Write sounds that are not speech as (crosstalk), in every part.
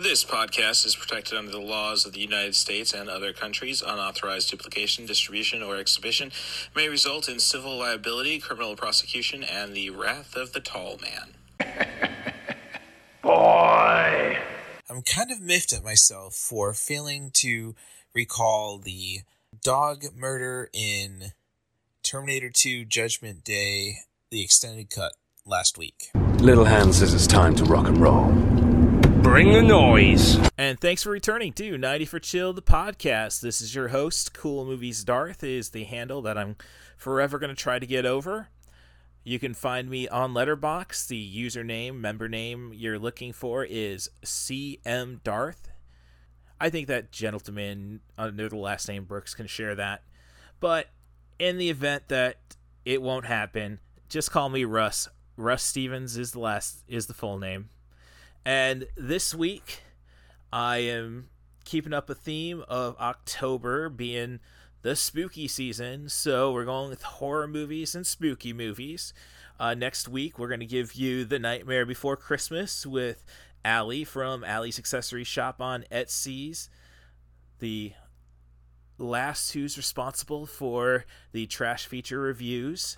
This podcast is protected under the laws of the United States and other countries. Unauthorized duplication, distribution, or exhibition may result in civil liability, criminal prosecution, and the wrath of the tall man. (laughs) Boy! I'm kind of miffed at myself for failing to recall the dog murder in Terminator 2 Judgment Day, the extended cut last week. Little Hand says it's time to rock and roll. Bring the noise. And thanks for returning to 90 for Chill, the podcast. This is your host, Cool Movies Darth, is the handle that I'm forever going to try to get over. You can find me on Letterboxd. The username, member name you're looking for is CM Darth. I think that gentleman under the last name Brooks can share that. But in the event that it won't happen, just call me Russ. Russ Stevens is the last is the full name. And this week I am keeping up a theme of October being the spooky season. So we're going with horror movies and spooky movies. Uh, next week, we're going to give you The Nightmare Before Christmas with Allie from Allie's Accessory Shop on Etsy's. The last who's responsible for the trash feature reviews.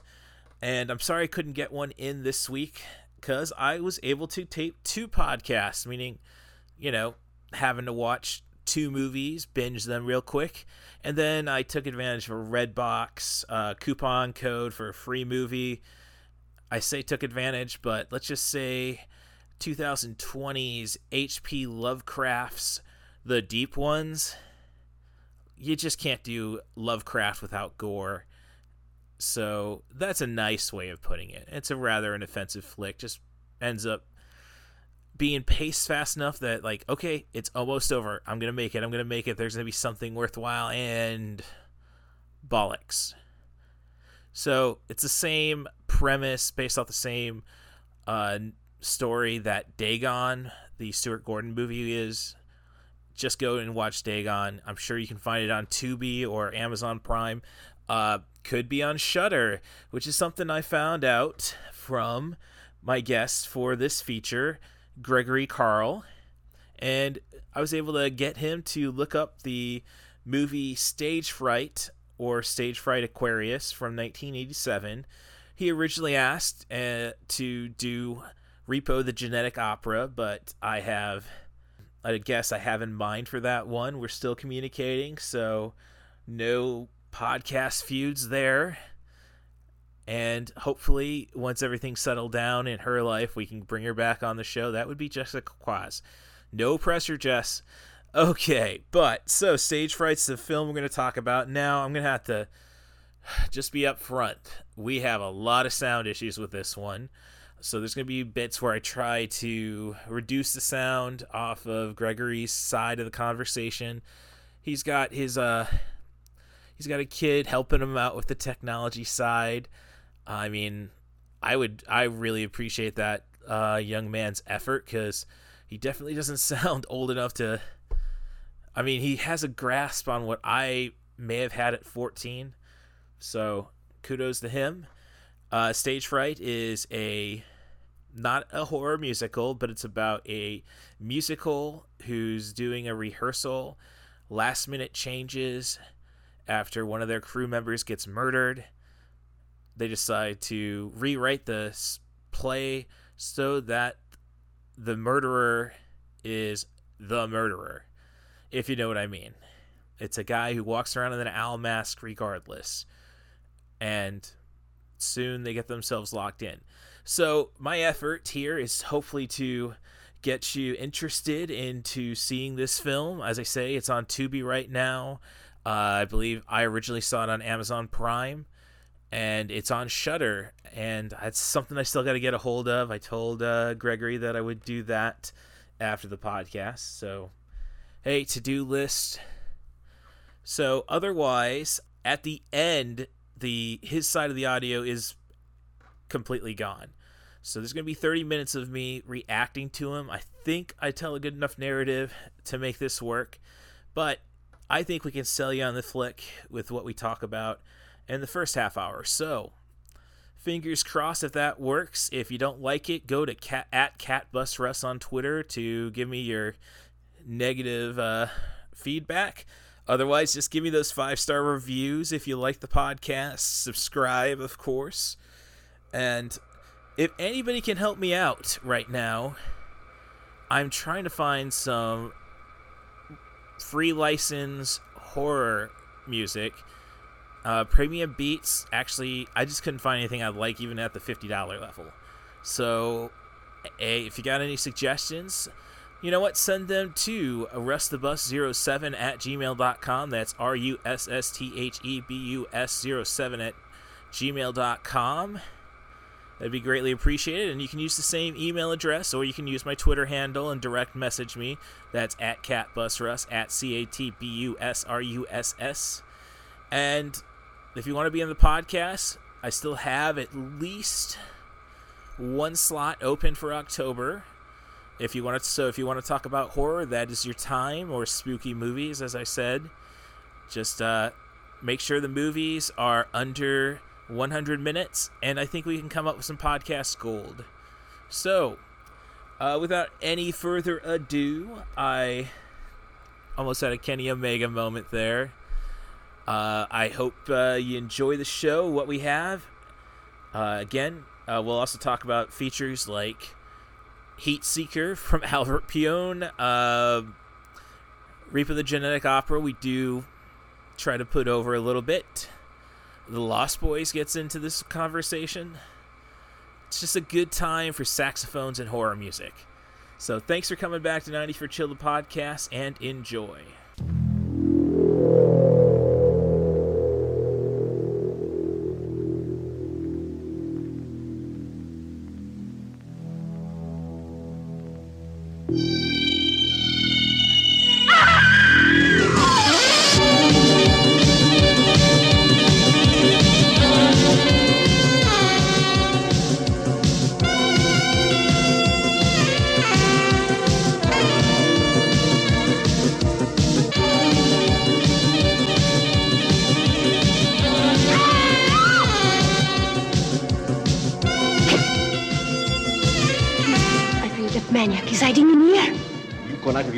And I'm sorry I couldn't get one in this week because I was able to tape two podcasts, meaning, you know, having to watch two movies, binge them real quick, and then I took advantage of a Redbox uh, coupon code for a free movie. I say took advantage, but let's just say 2020's H.P. Lovecraft's The Deep Ones. You just can't do Lovecraft without gore. So that's a nice way of putting it. It's a rather inoffensive flick. Just ends up being paced fast enough that like okay it's almost over. I'm gonna make it. I'm gonna make it. There's gonna be something worthwhile and bollocks. So it's the same premise based off the same uh, story that dagon the stuart gordon movie is. Just go and watch dagon. I'm sure you can find it on tubi or amazon prime. Uh, could be on Shudder, which is something i found out from my guest for this feature Gregory Carl, and I was able to get him to look up the movie Stage Fright or Stage Fright Aquarius from 1987. He originally asked uh, to do Repo the Genetic Opera, but I have, I guess I have in mind for that one. We're still communicating, so no podcast feuds there. And hopefully once everything's settled down in her life we can bring her back on the show. That would be jessica quaz no pressure jess. Okay but so stage fright's the film we're going to talk about. Now i'm going to have to (sighs) just be up front we have a lot of sound issues with this one. So there's going to be bits where i try to reduce the sound off of gregory's side of the conversation. He's got his uh he's got a kid helping him out with the technology side I mean, I would I really appreciate that uh, young man's effort because he definitely doesn't (laughs) sound old enough to. I mean, he has a grasp on what I may have had at 14, so kudos to him. Uh, Stage Fright is a not a horror musical, but it's about a musical who's doing a rehearsal. Last minute changes after one of their crew members gets murdered they decide to rewrite the play so that the murderer is the murderer, if you know what I mean. It's a guy who walks around in an owl mask regardless. And soon they get themselves locked in. So, my effort here is hopefully to get you interested into seeing this film. As I say, it's on Tubi right now. Uh, I believe I originally saw it on Amazon Prime and it's on Shudder, and it's something I still got to get a hold of. I told uh, Gregory that I would do that after the podcast. So, hey, to do list. So, otherwise, at the end, the his side of the audio is completely gone. So there's going to be 30 minutes of me reacting to him. I think I tell a good enough narrative to make this work, but I think we can sell you on the flick with what we talk about in the first half hour. So, fingers crossed if that works. If you don't like it, go to cat at catbusruss on Twitter to give me your negative uh, feedback. Otherwise, just give me those five star reviews if you like the podcast. Subscribe, of course. And if anybody can help me out right now, I'm trying to find some free license horror music. Uh, premium beats, actually, I just couldn't find anything I like even at the $50 level. So, a, if you got any suggestions, you know what? Send them to arrestthebus07 at gmail.com. That's R U S S T H E B U S 07 at gmail.com. That'd be greatly appreciated. And you can use the same email address or you can use my Twitter handle and direct message me. That's at catbusruss, at C A T B U S R U S S. And if you want to be on the podcast, I still have at least one slot open for October. If you want to, so if you want to talk about horror, that is your time, or spooky movies, as I said. Just uh, make sure the movies are under 100 minutes, and I think we can come up with some podcast gold. So, uh, without any further ado, I almost had a Kenny Omega moment there. Uh, I hope uh, you enjoy the show, what we have. Uh, again, uh, we'll also talk about features like Heat Seeker from (laughs) Albert Pyun, uh, Repo the Genetic Opera. We do try to put over a little bit. The Lost Boys gets into this conversation. It's just a good time for saxophones and horror music. So thanks for coming back to 90 for Chill the podcast and enjoy.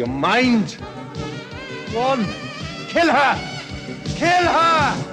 Your mind. One, kill her! Kill her!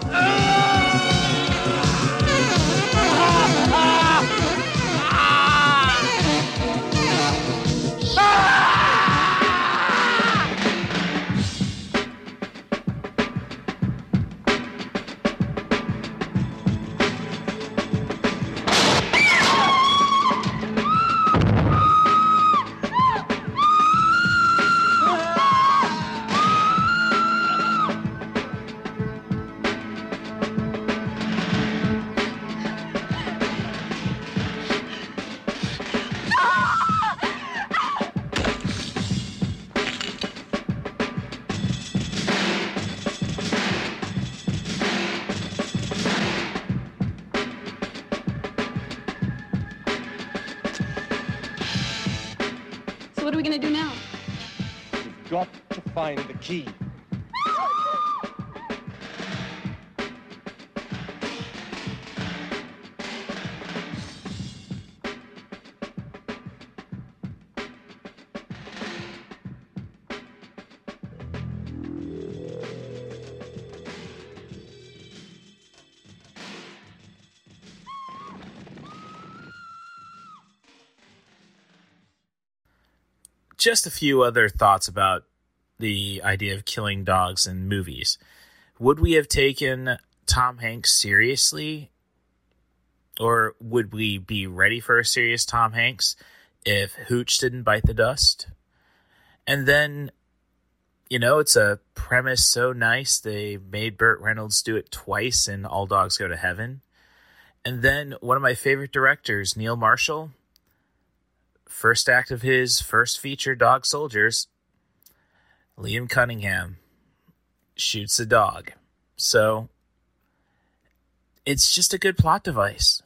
Just a few other thoughts about the idea of killing dogs in movies. Would we have taken Tom Hanks seriously? Or would we be ready for a serious Tom Hanks if Hooch didn't bite the dust? And then, you know, it's a premise so nice they made Burt Reynolds do it twice in All Dogs Go to Heaven. And then one of my favorite directors, Neil Marshall, first act of his first feature, Dog Soldiers, Liam Cunningham shoots a dog. So it's just a good plot device.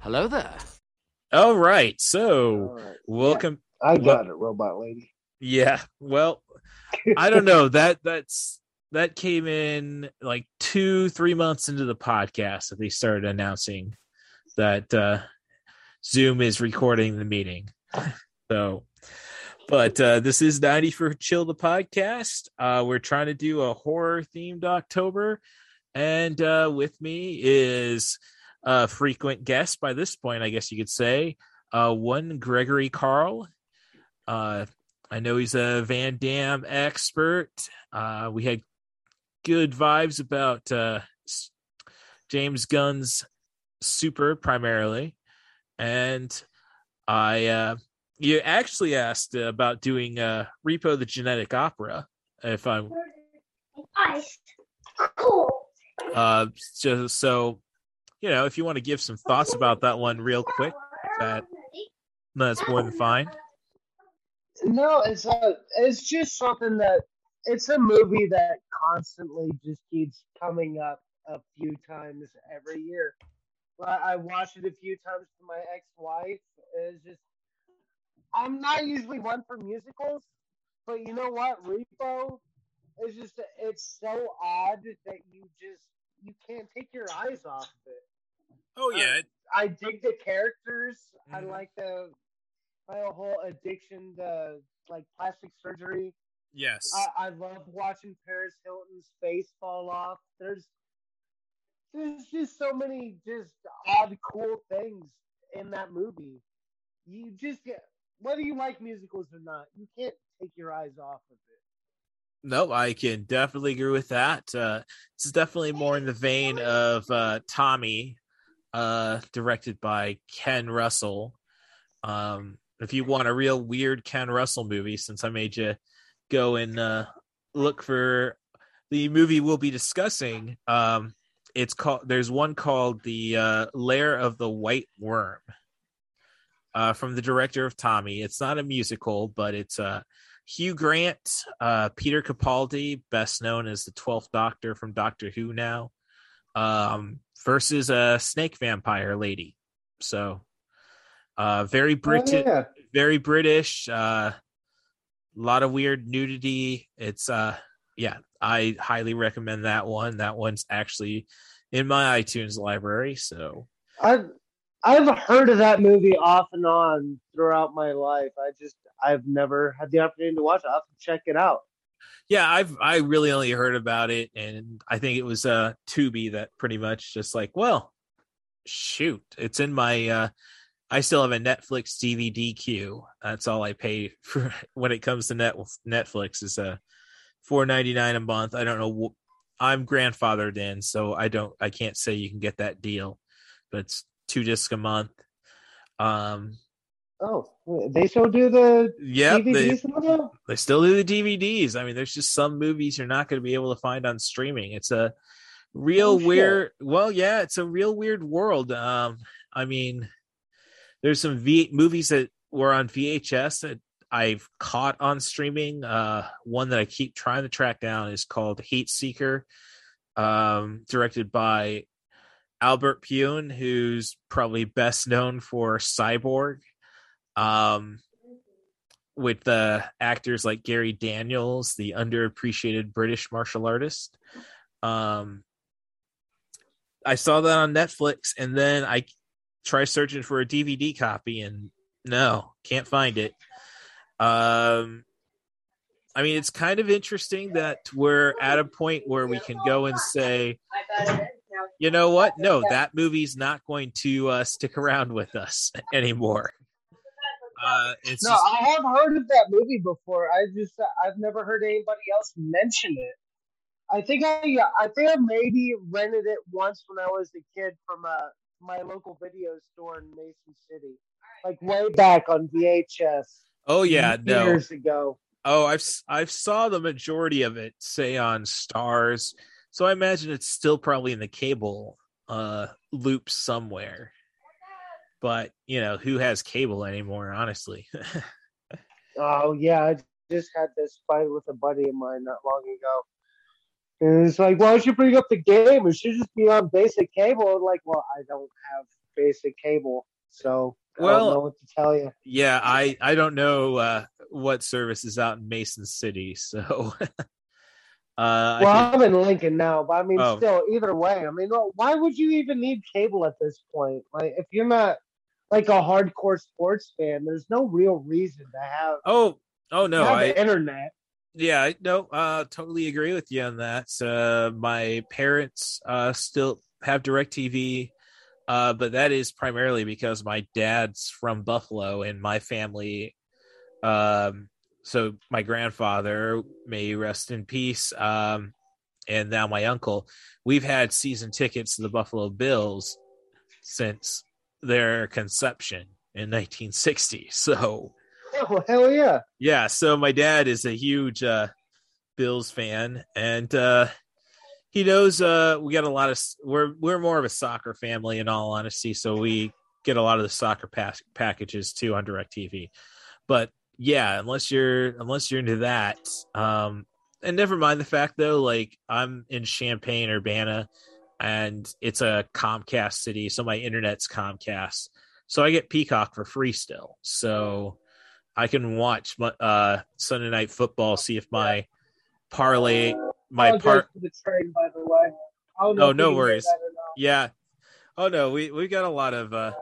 Hello there. All right, so All right. welcome. I got it, robot lady. Yeah, well, I don't know that that's that came in like two three months into the podcast that they started announcing that uh, Zoom is recording the meeting. (laughs) So, but uh, this is 90 for Chill the podcast. Uh, we're trying to do a horror themed October. And uh, with me is a frequent guest by this point, I guess you could say. Uh, one Gregory Carl. Uh, I know he's a Van Damme expert. Uh, we had good vibes about James Gunn's Super primarily, and I uh, you actually asked about doing uh, Repo the Genetic Opera. If I'm Cool. uh, just so you know, if you want to give some thoughts about that one real quick, that that's more than fine. No, it's a, it's just something that it's a movie that constantly just keeps coming up a few times every year. I, I watched it a few times with my ex-wife. It's just I'm not usually one for musicals, but you know what? Repo is just it's so odd that you just you can't take your eyes off of it. Oh yeah. I dig the characters. I Mhm. like the my whole addiction to like plastic surgery. yes. I, I love watching Paris Hilton's face fall off. There's there's just so many just odd, cool things in that movie. You just get whether you like musicals or not, you can't take your eyes off of it. No, I can definitely agree with that. Uh, this is definitely more in the vein of uh, Tommy, uh, directed by Ken Russell. Um, if you want a real weird Ken Russell movie, since I made you go and uh, look for the movie we'll be discussing, um, it's called. There's one called The uh, Lair of the White Worm. Uh, from the director of Tommy. It's not a musical, but it's uh, Hugh Grant, uh, Peter Capaldi, best known as the Twelfth Doctor from Doctor Who now, um, versus a snake vampire lady. So, uh, very British, Oh, yeah. very British. A uh, lot of weird nudity. It's uh, yeah, I highly recommend that one. That one's actually in my iTunes library. So, I've I've heard of that movie off and on throughout my life. I just I've never had the opportunity to watch it. I'll have to check it out. yeah i've i really only heard about it and i think it was uh tubi that pretty much just like well shoot it's in my uh i still have a netflix dvd queue that's all i pay (laughs) for when it comes to net netflix is uh 4.99 a month i don't know i'm grandfathered in so i don't i can't say you can get that deal but it's two discs a month um Oh, they still do the yep they, DVDs in the they still do the DVDs. I mean, there's just some movies you're not going to be able to find on streaming. It's a real Oh, shit. weird. Well, yeah, it's a real weird world. Um, I mean, there's some v- movies that were on VHS that I've caught on streaming. Uh, one that I keep trying to track down is called Heat Seeker, um, directed by Albert Pyun, who's probably best known for Cyborg. Um, with the actors like Gary Daniels, the underappreciated British martial artist. Um, I saw that on Netflix, and then I try searching for a DVD copy, and no, can't find it. Um, I mean, it's kind of interesting that we're at a point where we can go and say, you know what? No, that movie's not going to uh, stick around with us (laughs) anymore. Uh, it's No, just- I have heard of that movie before. I just I've never heard anybody else mention it. I think I I think I maybe rented it once when I was a kid from uh, my local video store in Mason City, like way back on VHS. Oh yeah, no. years ago. Oh, I've I've saw the majority of it say on Starz, so I imagine it's still probably in the cable uh loop somewhere. But you know, who has cable anymore? Honestly, (laughs) Oh yeah, I just had this fight with a buddy of mine not long ago. And it's like, why don't you bring up the game? It should just be on basic cable. I'm like, well, I don't have basic cable, so Well- what to tell you. yeah, I I don't know uh what service is out in Mason City, so (laughs) uh I Well, could- I'm in Lincoln now, but I mean, Oh. still, either way, I mean, why would you even need cable at this point? Like, if you're not like a hardcore sports fan, there's no real reason to have. oh Oh no, I the internet. yeah, I no, uh totally agree with you on that. Uh my parents uh still have DirecTV. Uh, but that is primarily because my dad's from Buffalo and my family um so my grandfather may rest in peace um and now my uncle we've had season tickets to the buffalo bills since their conception in 1960 (laughs) so Oh hell yeah! yeah so my dad is a huge uh bills fan and uh he knows uh we got a lot of we're we're more of a soccer family in all honesty so we get a lot of the soccer pass, packages too on DirecTV but yeah unless you're unless you're into that um and never mind the fact though like i'm in champaign urbana and it's a comcast city so my internet's comcast. So i get peacock for free still. So i can watch my, uh sunday night football see if my parlay my part for the train, by the way. Oh, no you can hear worries. that or not. yeah oh no we we got a lot of uh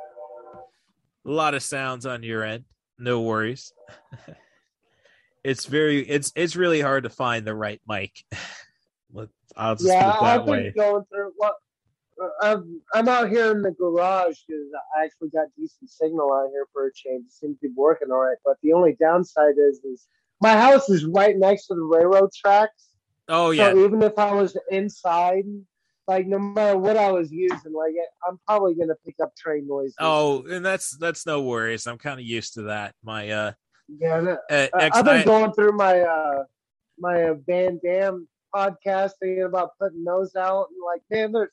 a lot of sounds on your end no worries (laughs) it's very it's it's really hard to find the right mic (laughs) Let- i'll just Yeah, put it I've that been way going through. What I'm, I'm out here in the garage because I actually got decent signal out here for a change. It seems to be working all right. But the only downside is, is my house is right next to the railroad tracks. Oh yeah So even if I was inside, like no matter what I was using, like I'm probably gonna pick up train noises. oh and that's that's no worries i'm kind of used to that my uh, yeah. no- uh I- ex- I've been I- going through my uh my uh, Van Damme podcast thinking about putting those out and like man there's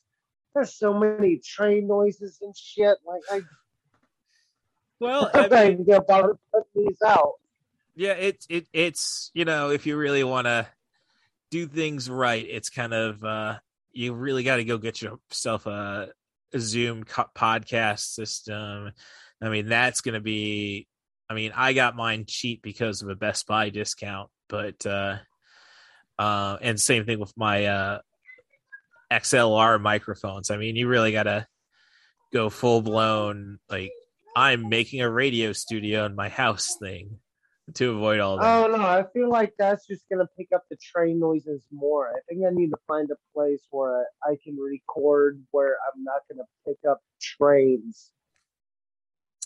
there's so many train noises and shit like I well (laughs) mean, even gonna bother putting these out. yeah it's it it's you know if you really want to do things right it's kind of uh you really got to go get yourself a, a zoom co- podcast system. I mean that's going to be i mean i got mine cheap because of a best buy discount but uh uh and same thing with my uh xlr microphones. I mean you really got to go full blown like i'm making a radio studio in my house thing to avoid all that Oh no, I feel like that's just gonna pick up the train noises more. I think I need to find a place where I can record where I'm not gonna pick up trains.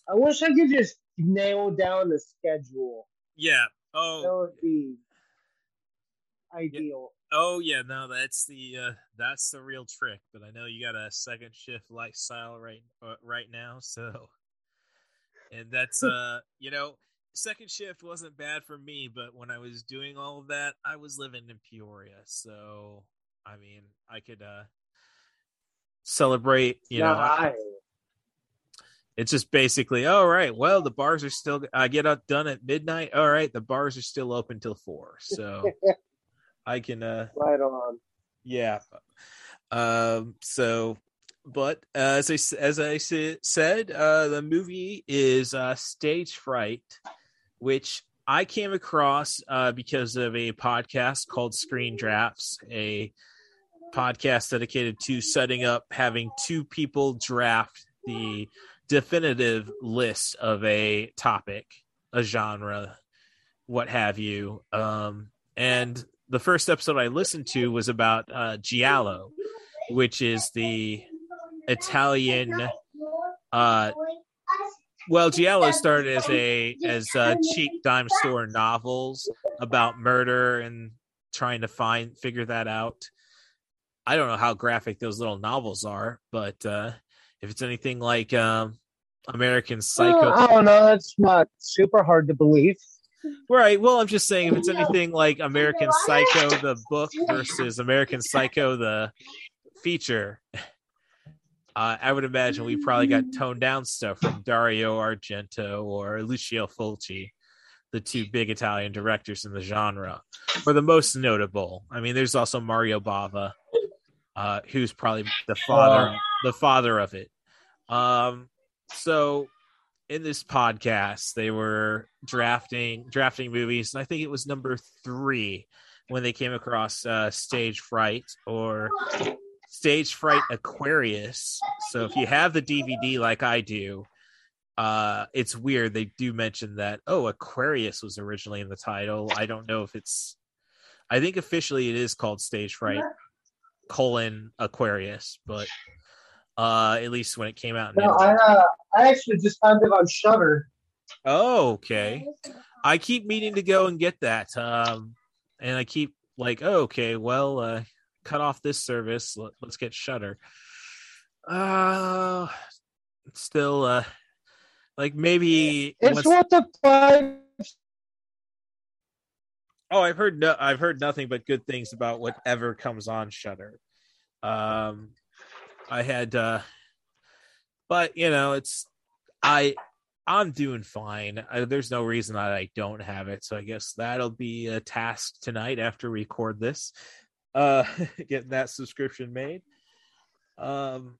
I wish I could just nail down the schedule. yeah Oh. That would be ideal. Oh yeah, no, that's the uh that's the real trick. But I know you got a second shift lifestyle right uh, right now, so and that's uh you know second shift wasn't bad for me, but when I was doing all of that, I was living in Peoria, so I mean I could uh celebrate. You No, know, I, it's just basically all right. Well, the bars are still. I get up done at midnight. All right, the bars are still open till four, so (laughs) I can uh right on. yeah. Um. So, but uh, as I as I said, uh, the movie is uh, Stage Fright, which I came across uh, because of a podcast called Screen Drafts, a podcast dedicated to setting up having two people draft the definitive list of a topic, a genre, what have you. Um, and the first episode I listened to was about uh, Giallo, which is the Italian. Uh, well, Giallo started as a as uh, cheap dime store novels about murder and trying to find figure that out. I don't know how graphic those little novels are, but uh, if it's anything like um, American Psycho, I don't know. That's not super hard to believe. Right. Well, I'm just saying if it's anything like American Psycho the book (laughs) versus American Psycho the feature, uh, I would imagine we probably got toned down stuff from Dario Argento or Lucio Fulci, the two big Italian directors in the genre, or the most notable. I mean, there's also Mario Bava, uh, who's probably the father the father of it. Um, so in this podcast they were drafting drafting movies and i think it was number three when they came across uh, stage fright or stage fright aquarius so if you have the dvd like i do uh, it's weird. They do mention that oh, Aquarius was originally in the title. I don't know if it's. I think officially it is called Stage Fright colon Aquarius, but uh, at least when it came out. No, I uh, I actually just found it on Shudder. Oh, okay. I keep meaning to go and get that. Um, and I keep like, oh, okay, well, uh, cut off this service. Let, us get Shudder. Uh, still, uh, like maybe It's worth the five. Oh, I've heard no, I've heard nothing but good things about whatever comes on Shudder. Um, I had, uh, but you know, it's I, I'm doing fine. I, there's no reason that I don't have it, so I guess that'll be a task tonight after we record this. Uh, (laughs) getting that subscription made. Um,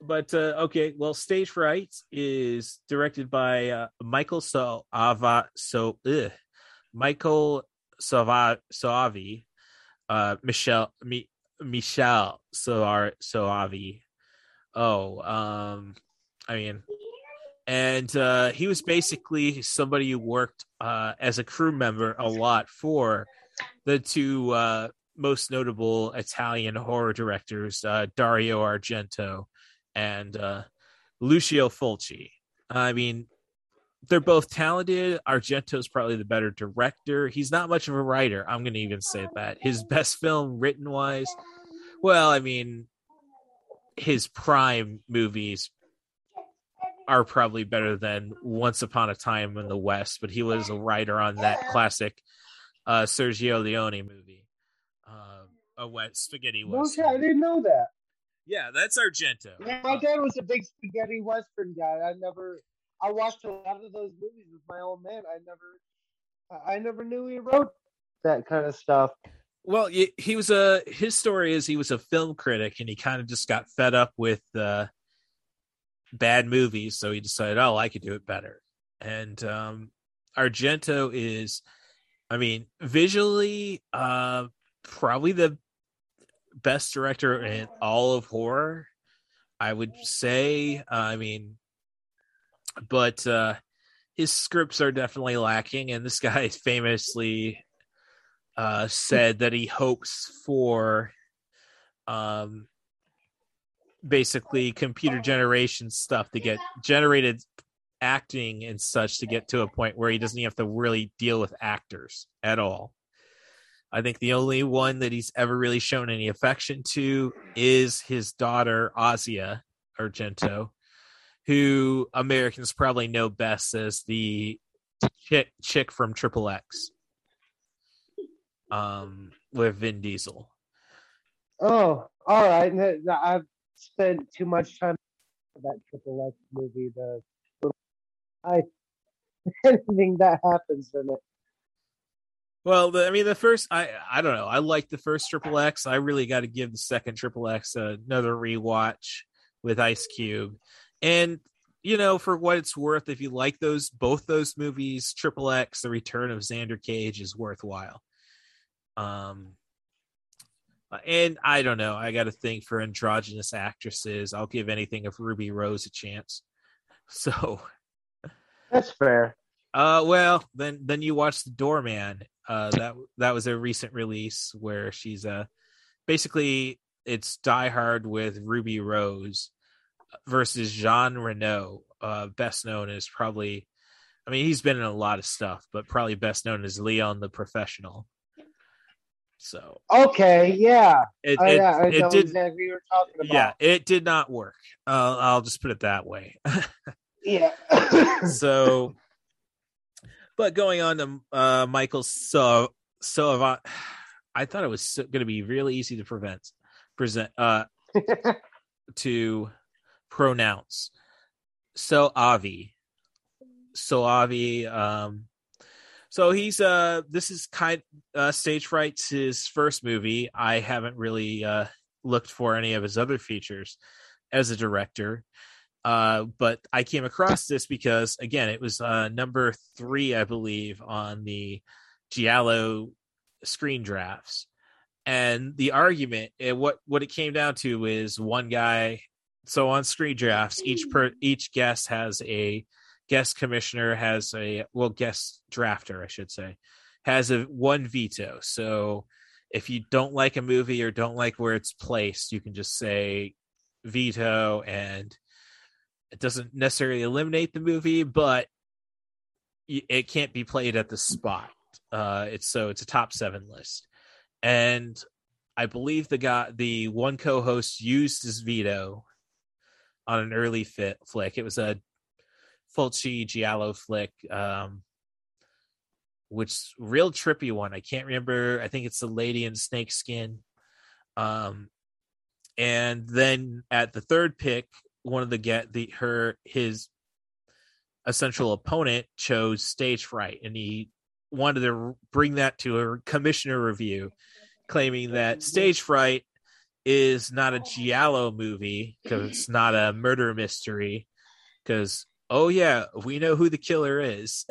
but uh, okay, well, Stage Fright is directed by uh, Michael So Ava So ugh, Michael Soavi, uh, Michelle Mi, Michelle Soavi. Oh, um, I mean, and uh, he was basically somebody who worked uh, as a crew member a lot for the two uh, most notable Italian horror directors, uh, Dario Argento and uh, Lucio Fulci. I mean, they're both talented. Argento's probably the better director. He's not much of a writer. I'm going to even say that. His best film, written wise, well, I mean, his prime movies are probably better than Once Upon a Time in the West, but he was a writer on that classic uh, Sergio Leone movie, uh, a wet spaghetti western. shit, I didn't know that. Yeah, that's Argento. Yeah, my dad was a big spaghetti western guy. I never, I watched a lot of those movies with my old man. I never, I I never knew he wrote that kind of stuff. Well, he was a his story is he was a film critic and he kind of just got fed up with uh, bad movies, so he decided, oh, I could do it better. And um, Argento is, I mean, visually, uh, probably the best director in all of horror. I would say. I mean, but uh, his scripts are definitely lacking, and this (laughs) guy famously uh, said that he hopes for um, basically computer generation stuff to get generated acting and such to get to a point where he doesn't have to really deal with actors at all. I think the only one that he's ever really shown any affection to is his daughter Asia Argento, who Americans probably know best as the chick, chick from Triple X um with Vin Diesel. Oh, all right. I've spent too much time that Triple X movie. The I (laughs) anything that happens in it. Well, the, I mean, the first, I I don't know. I like the first Triple X. I really got to give the second Triple X another rewatch with Ice Cube, and you know, for what it's worth, if you like those both those movies, Triple X, The Return of Xander Cage is worthwhile. Um, and I don't know. I got to think for androgynous actresses, I'll give anything of Ruby Rose a chance. (laughs) So, That's fair. uh, well, then then you watch The Doorman. Uh, that that was a recent release where she's uh basically it's Die Hard with Ruby Rose versus Jean Reno. Uh, best known as probably, I mean, he's been in a lot of stuff, but probably best known as Leon the Professional. So Okay, yeah. it it, yeah, I it did exactly you're talking about. yeah it did not work. Uh, I'll just put it that way. (laughs) Yeah. so but going on to uh michael so so avant i thought it was so, going to be really easy to prevent present uh (laughs) to pronounce. So avi. So avi um so he's uh this is kind uh stage fright's his first movie. I haven't really uh looked for any of his other features as a director uh, but I came across this because again, it was uh, number three, I believe, on the Giallo screen drafts. And the argument, eh, what what it came down to is one guy so on screen drafts, each per each guest has a guest commissioner has a well guest drafter, I should say, has a one veto. So if you don't like a movie or don't like where it's placed, you can just say veto and it doesn't necessarily eliminate the movie, but it can't be played at the spot. Uh, it's so it's a top seven list, and I believe the guy, the one co-host, used his veto on an early fit flick. It was a Fulci Giallo flick, um, which real trippy one. I can't remember. I think it's the lady in snakeskin. Um, and then at the third pick, one of the get the her his essential opponent chose stage fright, and he wanted to bring that to a commissioner review, claiming that stage fright is not a giallo movie because it's not a murder mystery. Because oh yeah, we know who the killer is.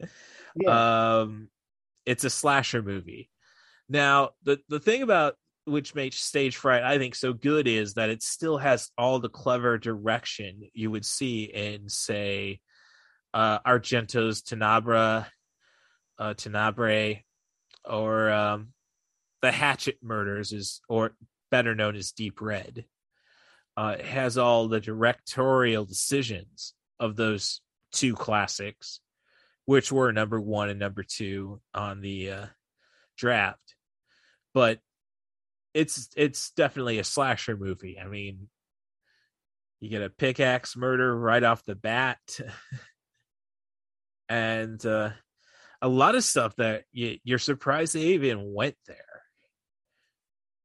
yeah. (laughs) Um, it's a slasher movie. Now the the thing about which makes stage fright i think so good is that it still has all the clever direction you would see in say uh argento's tenebra uh tenebrae or um the hatchet murders is or better known as deep red. Uh it has all the directorial decisions of those two classics which were number one and number two on the uh draft. But it's it's definitely a slasher movie. I mean, you get a pickaxe murder right off the bat, (laughs) and uh, a lot of stuff that you, you're surprised they even went there.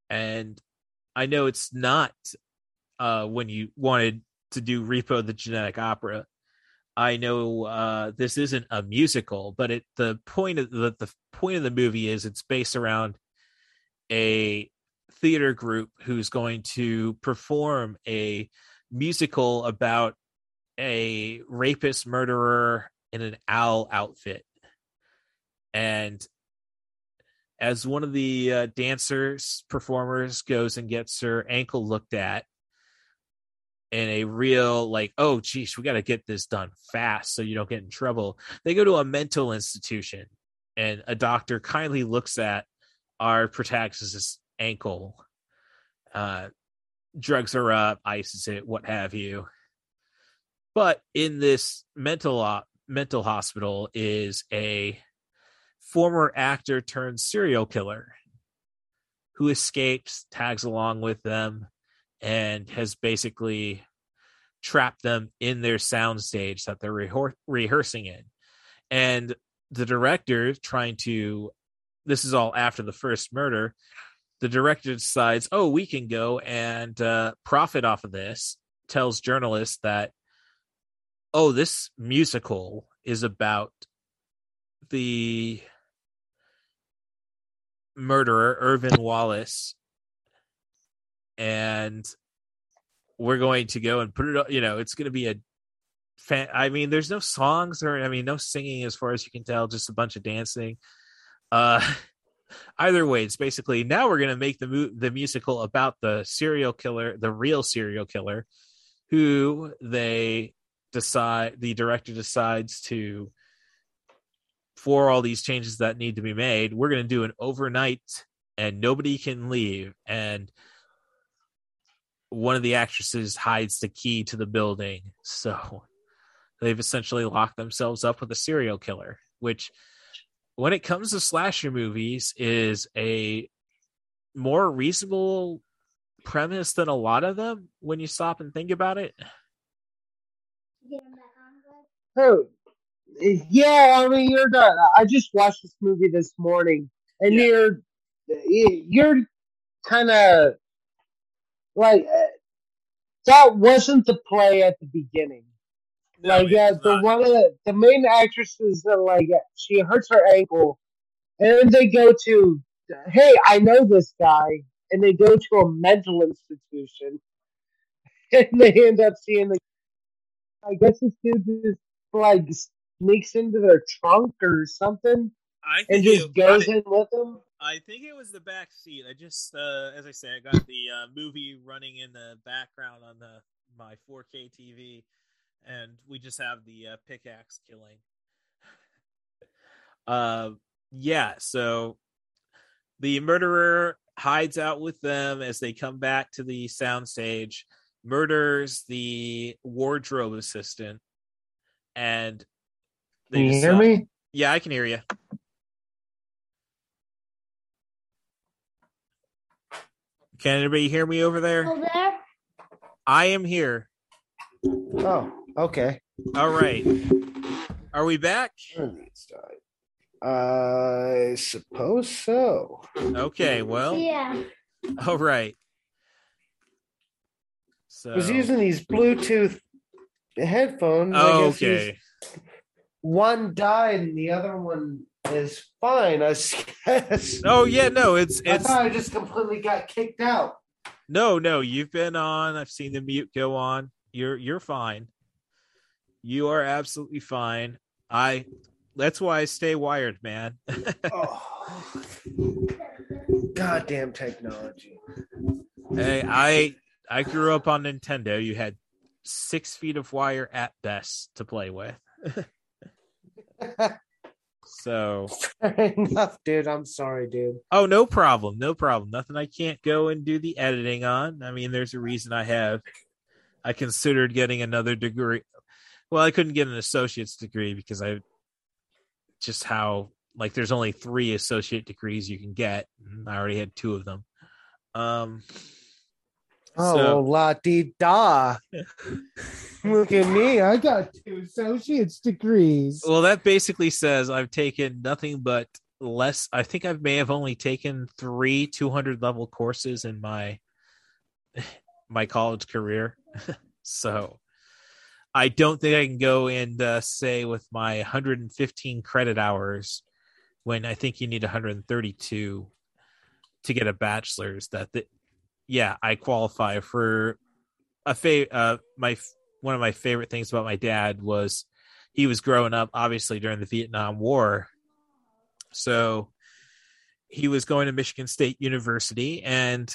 And I know it's not uh, when you wanted to do Repo the Genetic Opera. I know uh, this isn't a musical, but it the point of the, the point of the movie is it's based around a theater group who's going to perform a musical about a rapist murderer in an owl outfit. And as one of the uh, dancers performers goes and gets her ankle looked at in a real like oh geez we got to get this done fast so you don't get in trouble they go to a mental institution and a doctor kindly looks at our protagonist's ankle, uh, drugs her up, ices it, what have you. But in this mental uh, mental hospital is a former actor turned serial killer who escapes, tags along with them, and has basically trapped them in their soundstage that they're re- rehearsing in. And the director trying to this is all after the first murder the director decides, oh, we can go and uh, profit off of this. Tells journalists that, oh, this musical is about the murderer, Irvin Wallace, and we're going to go and put it. You know, it's going to be a fan. I mean, there's no songs or I mean, no singing as far as you can tell, just a bunch of dancing. Uh, (laughs) either way, it's basically now we're going to make the mu- the musical about the serial killer, the real serial killer, who they decide the director decides to for all these changes that need to be made. We're going to do an overnight, and nobody can leave. And one of the actresses hides the key to the building, so they've essentially locked themselves up with a serial killer, which when it comes to slasher movies is a more reasonable premise than a lot of them when you stop and think about it. Oh, yeah. I mean, you're done. I just watched this movie this morning, and yeah. you're you're kind of like uh, that wasn't the play at the beginning. Like yeah, the one of the, the main actresses that like she hurts her ankle, and they go to, hey, I know this guy, and they go to a mental institution, (laughs) and they end up seeing the. I guess this dude just like sneaks into their trunk or something. I and just goes in with them. I think it was the back seat. I just, uh, as I say, I got the uh, movie running in the background on the my 4K TV, and we just have the uh, pickaxe killing. (laughs) uh, yeah. So the murderer hides out with them as they come back to the soundstage, murders the wardrobe assistant, and they Can you hear me? Yeah, I can hear you. Can anybody hear me over there? Over there? I am here. Oh, okay. All right. Are we back? I suppose so. Okay, well, Yeah. all right. So, I was using these Bluetooth headphones. Oh, okay. One died and the other one is fine. I (laughs) guess. Oh, yeah, no, it's I it's thought I just completely got kicked out. no, no. You've been on. I've seen the mute go on. You're you're fine. You are absolutely fine. I. That's why I stay wired, man. (laughs) Oh. Goddamn technology. Hey, I I grew up on Nintendo. You had six feet of wire at best to play with. (laughs) so, Fair enough, dude. I'm sorry, dude. oh, no problem, no problem. Nothing I can't go and do the editing on. I mean, there's a reason I have. I considered getting another degree. Well, I couldn't get an associate's degree because I just how like there's only three associate degrees you can get. and I already had two of them. Um. Oh, So- la di da. (laughs) Look at me. I got two associate's degrees. Well, that basically says I've taken nothing but less. I think I may have only taken three 200 level courses in my (sighs) my college career. (laughs) so I don't think I can go and uh, say with my 115 credit hours when I think you need 132 to get a bachelor's that the, yeah, I qualify for a fa- uh my one of my favorite things about my dad was he was growing up obviously during the Vietnam War. So he was going to Michigan State University and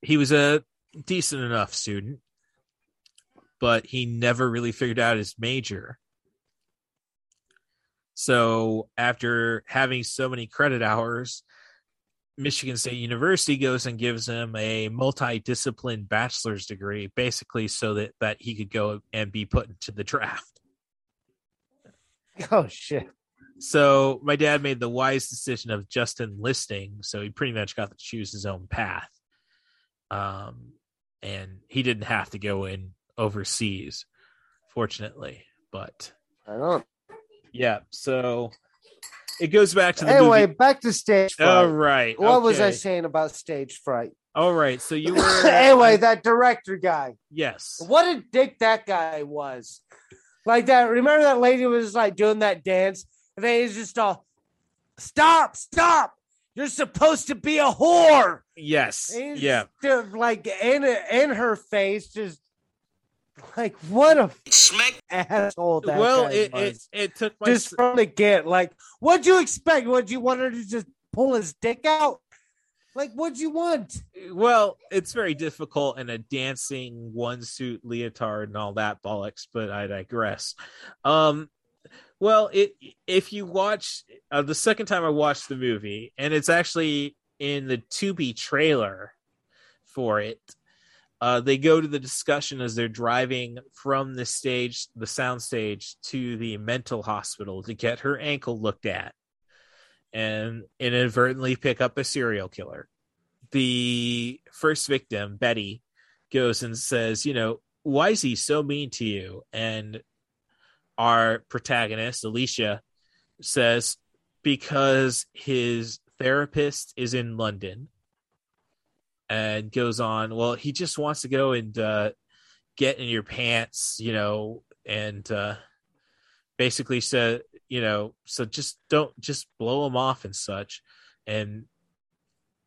he was a decent enough student, but he never really figured out his major. So after having so many credit hours, Michigan State University goes and gives him a multi-discipline bachelor's degree, basically so that that he could go and be put into the draft. Oh shit. So my dad made the wise decision of just enlisting, so he pretty much got to choose his own path. Um, and he didn't have to go in overseas, fortunately. But I don't. yeah, so it goes back to the Anyway, movie. back to stage fright. All right. What was I saying about stage fright? All right. So you were (laughs) anyway, that director guy. yes. What a dick that guy was. Like that. Remember that lady was like doing that dance, and then he's just all, "Stop! Stop! You're supposed to be a whore." Yes. And Yeah. just, like in in her face, just (laughs) like what a Smack. asshole that Well, guy it, it was. it took my just from the get. Like, what'd you expect? Would you want her to just pull his dick out? Like, what'd you want? well, it's very difficult in a dancing one suit leotard and all that bollocks, but I digress. Um well, it if you watch uh, the second time I watched the movie, and it's actually in the Tubi trailer for it. Uh, they go to the discussion as they're driving from the stage, the sound stage, to the mental hospital to get her ankle looked at, and inadvertently pick up a serial killer. The first victim, Betty, goes and says, "You know, why is he so mean to you?" And our protagonist, Alicia, says, "Because his therapist is in London." And goes on, well, he just wants to go and uh, get in your pants, you know, and uh, basically said, you know, so just don't just blow him off and such. And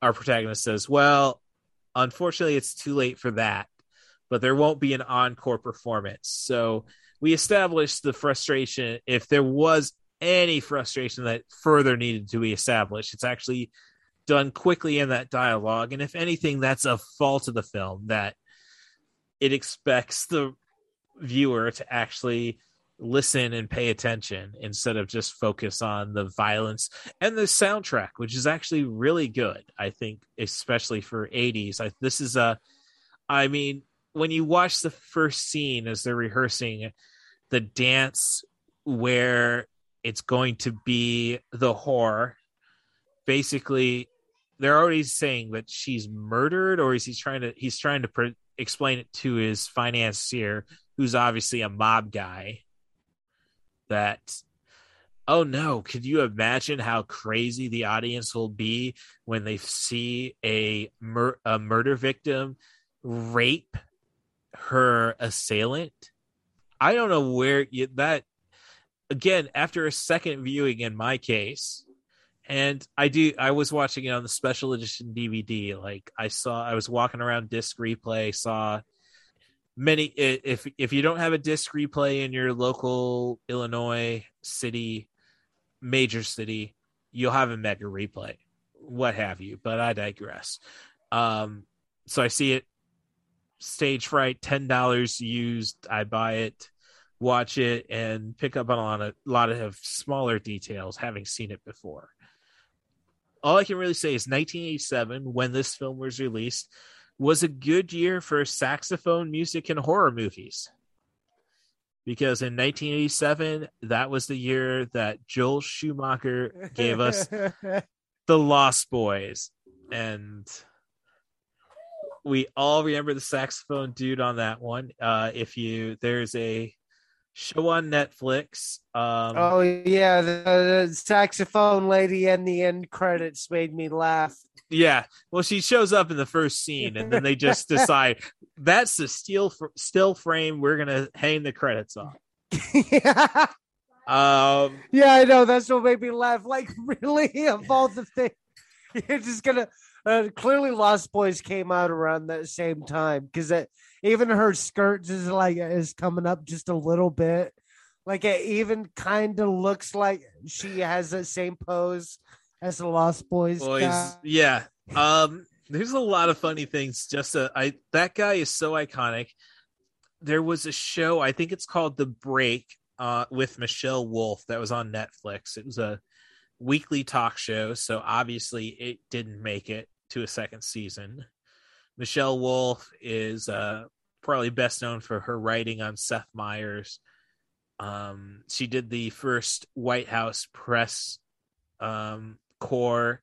our protagonist says, well, unfortunately, it's too late for that, but there won't be an encore performance. So we established the frustration if there was any frustration that further needed to be established. It's actually done quickly in that dialogue. And if anything, that's a fault of the film that it expects the viewer to actually listen and pay attention instead of just focus on the violence and the soundtrack which is actually really good i think especially for 80s I, this is a i mean when you watch the first scene as they're rehearsing the dance where it's going to be the whore basically they're already saying that she's murdered or is he trying to he's trying to pre- explain it to his financier who's obviously a mob guy that oh no could you imagine how crazy the audience will be when they see a, mur- a murder victim rape her assailant? I don't know where you, that again after a second viewing in my case and i do i was watching it on the special edition dvd like i saw i was walking around disc replay saw many if if you don't have a disc replay in your local illinois city major city you'll have a mega replay what have you but i digress. Um so i see it stage fright ten dollars used i buy it watch it and pick up on a lot of, lot of smaller details having seen it before all i can really say is 1987 when this film was released was a good year for saxophone music and horror movies. Because in 1987, that was the year that Joel Schumacher gave us (laughs) The Lost Boys. And we all remember the saxophone dude on that one. Uh, if you, there's a show on Netflix. Um, oh yeah, the, the, saxophone lady and the end credits made me laugh. Yeah, well, she shows up in the first scene, and then they just (laughs) decide that's the steel still frame. We're gonna hang the credits on. yeah. (laughs) Um. Yeah, I know. That's what made me laugh. Like, (laughs) really, of all the things, you're just gonna. Uh, clearly, Lost Boys came out around that same time because even her skirt is like is coming up just a little bit. Like it even kind of looks like she has the same pose as the Lost Boys. Boys, guy. yeah. Um, there's a lot of funny things. Just a, I that guy is so iconic. There was a show, I think it's called The Break, uh, with Michelle Wolf that was on Netflix. It was a weekly talk show, so obviously it didn't make it to a second season. Michelle Wolf is uh, probably best known for her writing on Seth Meyers. Um, she did the first White House press um, corps,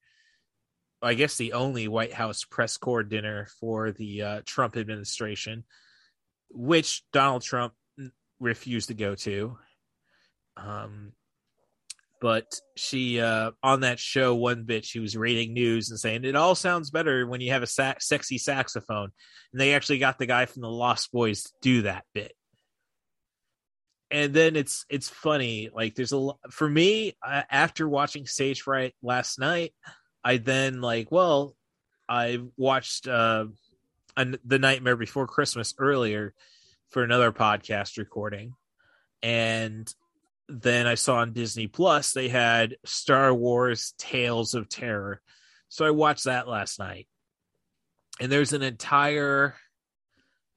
I guess the only White House press corps dinner for the uh, Trump administration, which Donald Trump refused to go to. Um, but she uh, on that show one bit she was rating news and saying it all sounds better when you have a sa- sexy saxophone. And they actually got the guy from the lost boys to do that bit. And then it's it's funny like there's a for me after watching stage fright last night i then like well i watched uh the nightmare before christmas earlier for another podcast recording. And then I saw on Disney Plus they had Star Wars Tales of Terror. So I watched that last night. And there's an entire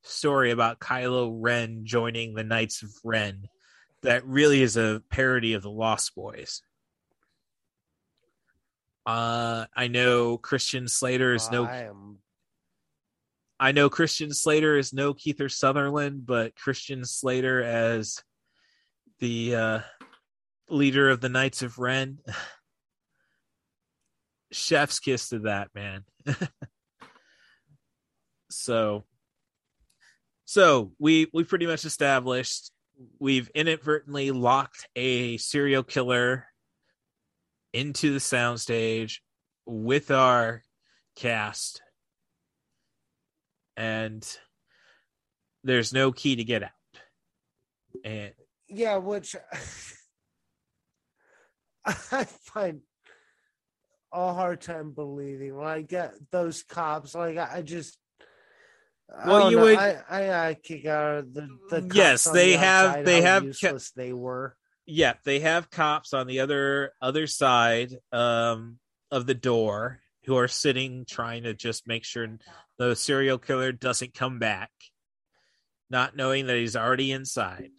story about Kylo Ren joining the Knights of Ren that really is a parody of the Lost Boys. Uh, I know Christian Slater is no. I, am... I know Christian Slater is no Kiefer Sutherland, but Christian Slater as the uh, leader of the Knights of Ren. (sighs) Chef's kiss to that, man. (laughs) so so we we pretty much established we've inadvertently locked a serial killer into the soundstage with our cast and there's no key to get out and yeah, which (laughs) I find a hard time believing. Like uh, those cops, like I just. Well, you know. would. I, I, I kick out the, the yes, they have. They have. Useless they were. yeah, they have cops on the other other side um, of the door who are sitting trying to just make sure the serial killer doesn't come back, not knowing that he's already inside.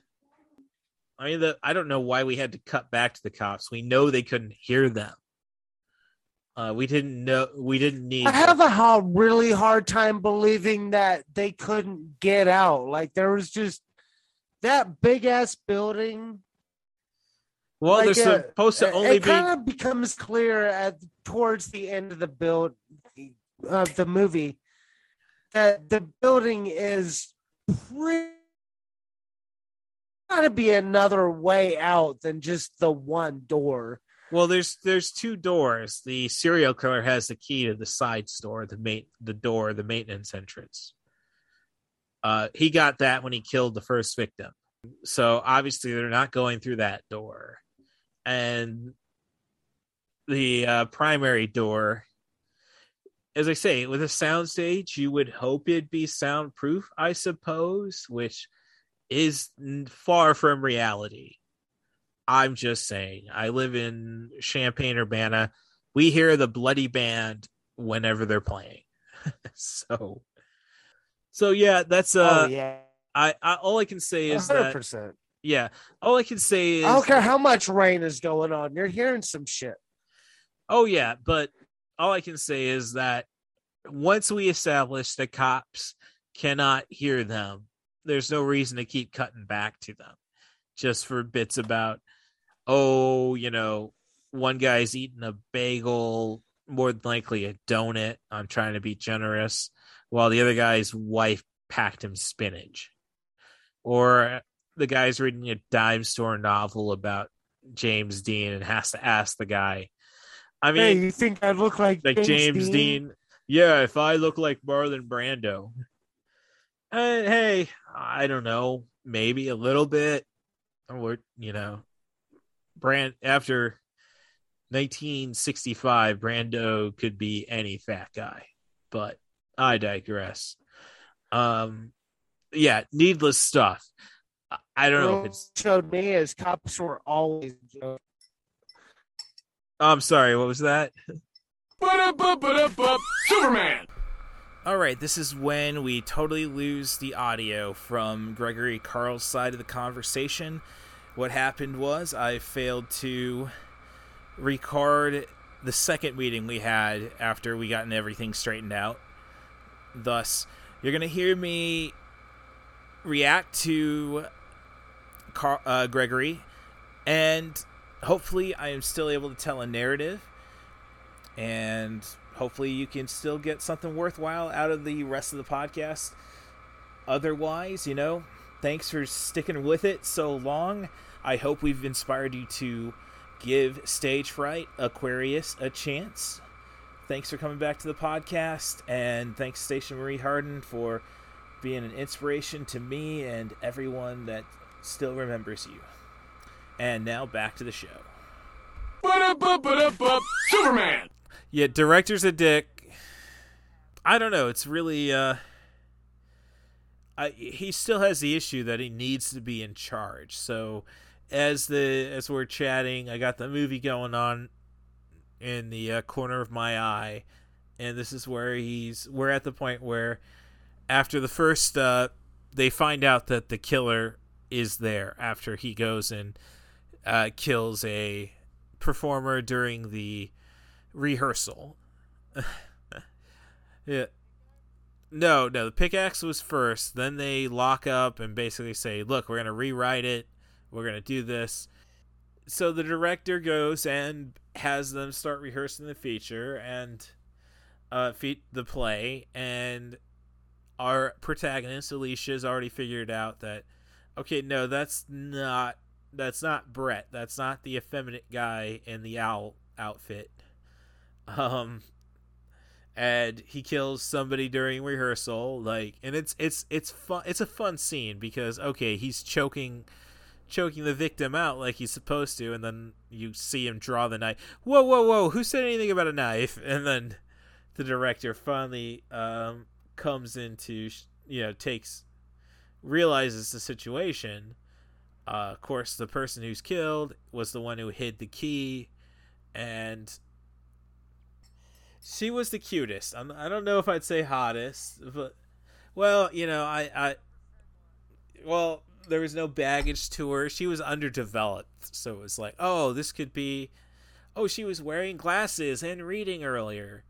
I mean, the, I don't know why we had to cut back to the cops. We know they couldn't hear them. Uh, we didn't know. We didn't need. I have a hard, really hard time believing that they couldn't get out. Like there was just that big ass building. Well, like, they're uh, supposed to only it be. It kind of becomes clear at towards the end of the build of the movie that the building is pretty gotta be another way out than just the one door. Well, there's there's two doors. The serial killer has the key to the side store, the mate, the door, the maintenance entrance. Uh, he got that when he killed the first victim. So obviously they're not going through that door, and the uh, primary door. As I say, with a soundstage, you would hope it'd be soundproof, I suppose, which is far from reality. I'm just saying. I live in Champaign Urbana. We hear the bloody band whenever they're playing. (laughs) so so yeah, that's uh oh yeah, I, I all I can say is hundred that percent. yeah, all I can say is I don't care how much rain is going on. You're hearing some shit. Oh yeah, but all I can say is that once we establish the cops cannot hear them, there's no reason to keep cutting back to them just for bits about oh, you know, one guy's eating a bagel, more than likely a donut. I'm trying to be generous, while the other guy's wife packed him spinach. Or the guy's reading a dime store novel about James Dean and has to ask the guy. I mean, hey, you think I look like like James, Dean. Yeah, if I look like Marlon Brando. And hey, I don't know, maybe a little bit. Or you know, Brand after 1965, Brando could be any fat guy. But I digress. Um yeah, needless stuff. I- I don't know if it's showed me as cops were always. I'm sorry, what was that? Superman! All right, this is when we totally lose the audio from Gregory Carl's side of the conversation. What happened was I failed to record the second meeting we had after we gotten everything straightened out. Thus, you're going to hear me react to Car- uh, Gregory, and hopefully, I am still able to tell a narrative and hopefully you can still get something worthwhile out of the rest of the podcast. Otherwise, you know, thanks for sticking with it so long. I hope we've inspired you to give Stage Fright Aquarius a chance. Thanks for coming back to the podcast, and thanks Station Marie Harden for being an inspiration to me and everyone that still remembers you. And now back to the show. Superman! Yeah, director's a dick. I don't know. It's really uh I he still has the issue that he needs to be in charge. So as the as we're chatting, I got the movie going on in the uh, corner of my eye and this is where he's we're at the point where after the first uh they find out that the killer is there after he goes and uh kills a performer during the rehearsal. (laughs) yeah. No, no, the pickaxe was first. Then they lock up and basically say, "Look, we're going to rewrite it. We're going to do this." So the director goes and has them start rehearsing the feature and uh feat the play and our protagonist Alicia has already figured out that okay, no, that's not that's not Brett. That's not the effeminate guy in the owl outfit um and he kills somebody during rehearsal like and it's it's it's fun it's a fun scene because okay he's choking choking the victim out like he's supposed to and then you see him draw the knife. Whoa whoa whoa who said anything about a knife? (laughs) And then the director finally um comes into you know takes realizes the situation. Uh, of course, the person who's killed was the one who hid the key, and she was the cutest. I'm, I don't know if I'd say hottest, but well, you know, I, I, well, there was no baggage to her. She was underdeveloped, so it was like, oh, this could be, oh, she was wearing glasses and reading earlier,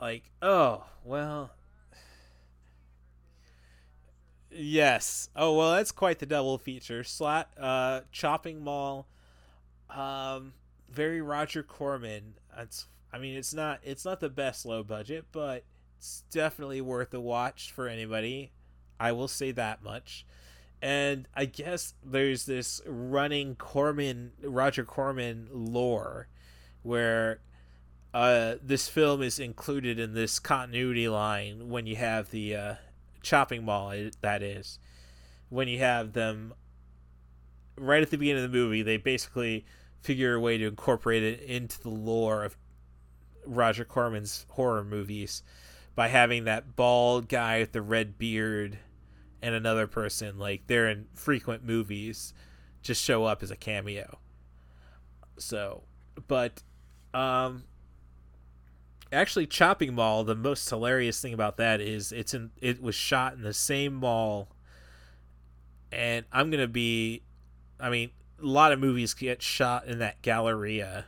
like, oh, well, yes. Oh well, that's quite the double feature. Slot, uh, Chopping Mall, um, very Roger Corman. That's, I mean, it's not, it's not the best low budget, but it's definitely worth a watch for anybody. I will say that much. And I guess there's this running Corman Roger Corman lore where uh, this film is included in this continuity line when you have the uh, chopping mall that is when you have them right at the beginning of the movie they basically figure a way to incorporate it into the lore of Roger Corman's horror movies by having that bald guy with the red beard and another person like they're in frequent movies just show up as a cameo. So, but um actually Chopping Mall, the most hilarious thing about that is it's in it was shot in the same mall and I'm going to be I mean, a lot of movies get shot in that Galleria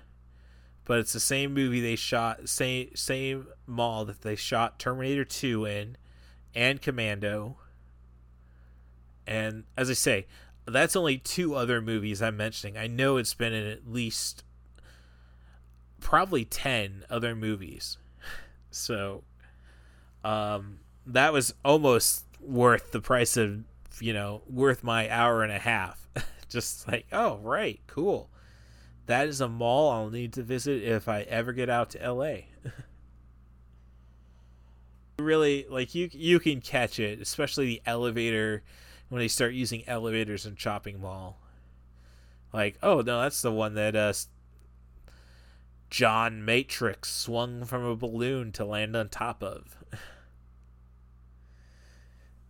but it's the same movie they shot same same mall that they shot Terminator 2 in and Commando. And as I say, that's only two other movies I'm mentioning. I know it's been in at least probably 10 other movies. (laughs) So um that was almost worth the price of, you know, worth my hour and a half. (laughs) Just like, oh, right, cool that is a mall I'll need to visit if I ever get out to LA. (laughs) really like you you can catch it, especially the elevator when they start using elevators in Chopping Mall. Like, oh no, that's the one that uh John Matrix swung from a balloon to land on top of. (laughs)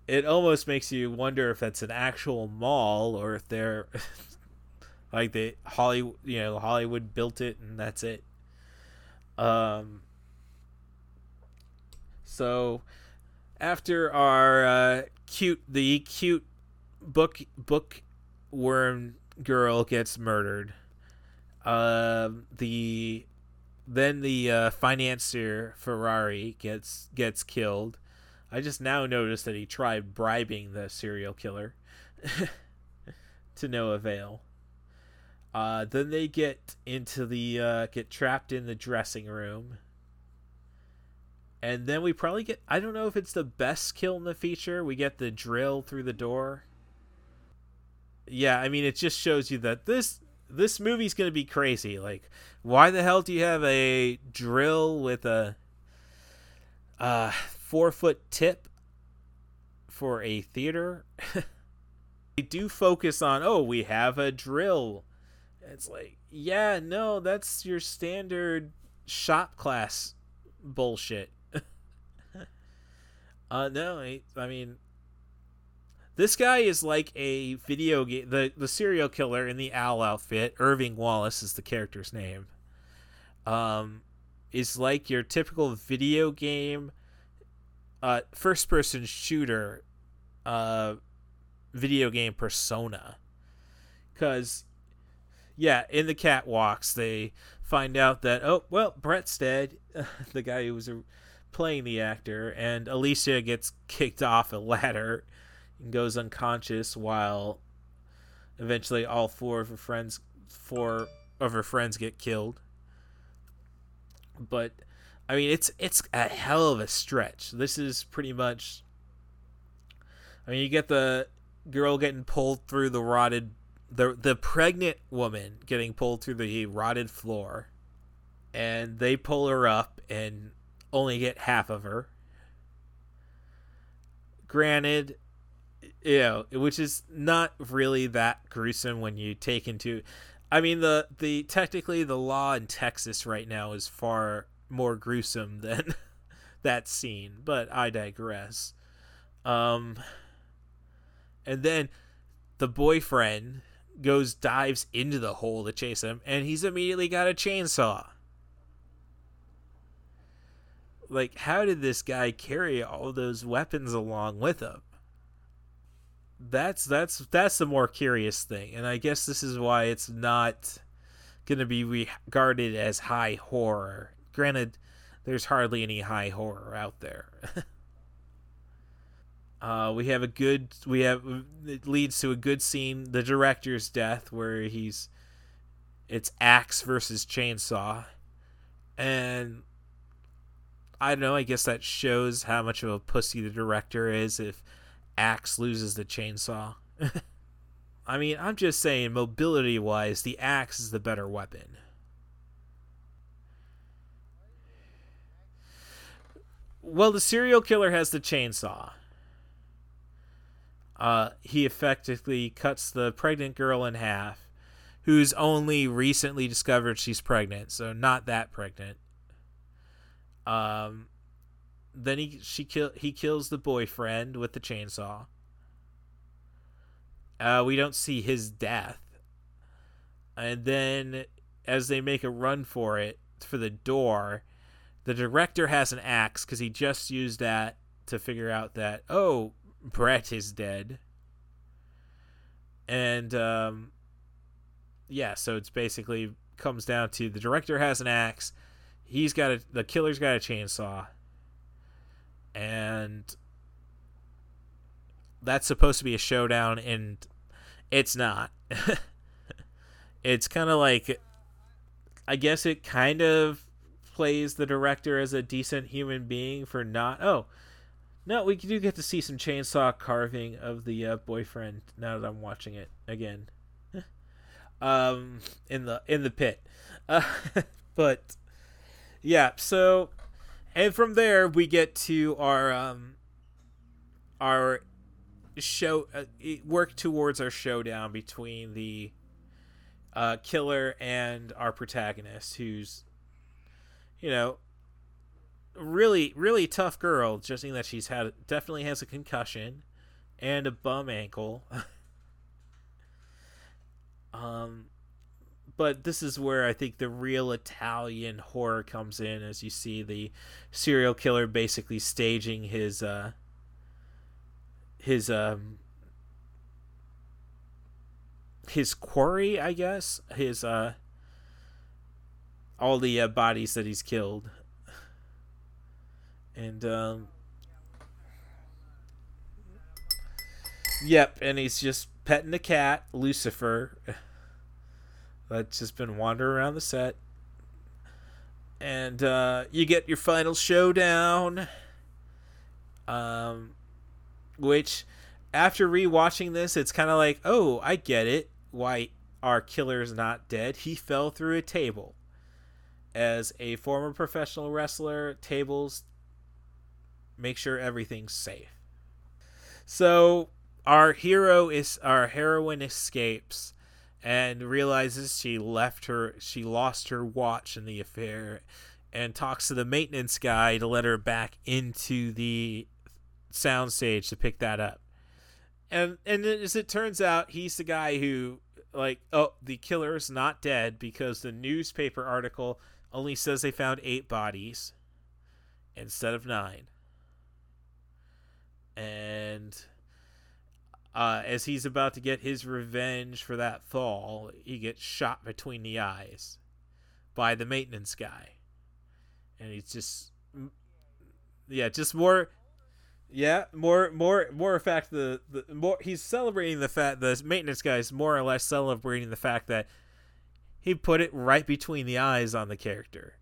it almost makes you wonder if that's an actual mall or if they're (laughs) like they Hollywood, you know, Hollywood built it and that's it. Um. So, after our uh, cute, the cute book bookworm girl gets murdered, uh, the then the uh, financier Ferrari gets gets killed. I just now noticed that he tried bribing the serial killer (laughs) to no avail. Uh, then they get into the uh, get trapped in the dressing room, and then we probably get I don't know if it's the best kill in the feature. We get the drill through the door. Yeah, I mean it just shows you that this this movie's gonna be crazy. Like, why the hell do you have a drill with a uh, four foot tip for a theater? (laughs) they do focus on oh we have a drill it's like, yeah, no, that's your standard shop class bullshit. (laughs) uh, no, I, I mean, this guy is like a video game. The the serial killer in the owl outfit, Irving Wallace is the character's name. Um, is like your typical video game, uh, first person shooter, uh, video game persona. Because yeah, in the catwalks, they find out that oh well, Brett's dead, (laughs) the guy who was uh, playing the actor, and Alicia gets kicked off a ladder and goes unconscious while eventually all four of her friends four of her friends get killed. But I mean, it's it's a hell of a stretch. This is pretty much. I mean, you get the girl getting pulled through the rotted the the pregnant woman getting pulled through the rotted floor and they pull her up and only get half of her. Granted you know which is not really that gruesome when you take into i mean the the technically the law in texas right now is far more gruesome (laughs) than that scene but i digress. Um and then the boyfriend goes dives into the hole to chase him, and he's immediately got a chainsaw. Like, how did this guy carry all those weapons along with him? That's that's that's the more curious thing, and I guess this is why it's not going to be regarded as high horror. Granted, there's hardly any high horror out there. (laughs) uh, we have a good we have it leads to a good scene, the director's death, where he's it's axe versus chainsaw, and I don't know. I guess that shows how much of a pussy the director is if axe loses the chainsaw. (laughs) I mean, I'm just saying, mobility wise, the axe is the better weapon. Well, the serial killer has the chainsaw. Uh, he effectively cuts the pregnant girl in half, who's only recently discovered she's pregnant, so not that pregnant. Um, then he she kill he kills the boyfriend with the chainsaw. Uh, we don't see his death, and then as they make a run for it for the door, the director has an axe because he just used that to figure out that oh Brett is dead, and um, yeah, so it's basically comes down to the director has an axe, he's got a the killer's got a chainsaw, and that's supposed to be a showdown, and it's not. (laughs) it's kind of like, I guess it kind of plays the director as a decent human being for not. Oh, no, we do get to see some chainsaw carving of the uh, boyfriend now that I'm watching it again. (laughs) um, in the in the pit, uh, (laughs) but yeah. So, and from there we get to our um, our show uh, work towards our showdown between the uh, killer and our protagonist, who's you know really really tough girl. Just seeing that she's had definitely has a concussion and a bum ankle. (laughs) um but this is where I think the real Italian horror comes in as you see the serial killer basically staging his uh his um his quarry, I guess, his uh all the uh, bodies that he's killed. And um Yep, and he's just petting the cat, Lucifer (sighs) that's just been wandering around the set. And uh, you get your final showdown. Um, which, after rewatching this, it's kind of like, oh, I get it. Why our killer's not dead. He fell through a table. As a former professional wrestler, tables make sure everything's safe. So our hero is our heroine escapes and realizes she left her she lost her watch in the affair and talks to the maintenance guy to let her back into the soundstage to pick that up. And and as it turns out, he's the guy who like oh the killer's not dead because the newspaper article only says they found eight bodies instead of nine. And uh, as he's about to get his revenge for that fall, he gets shot between the eyes by the maintenance guy. And he's just yeah, just more yeah, more more more fact the, the more he's celebrating the fact the maintenance guy is more or less celebrating the fact that he put it right between the eyes on the character.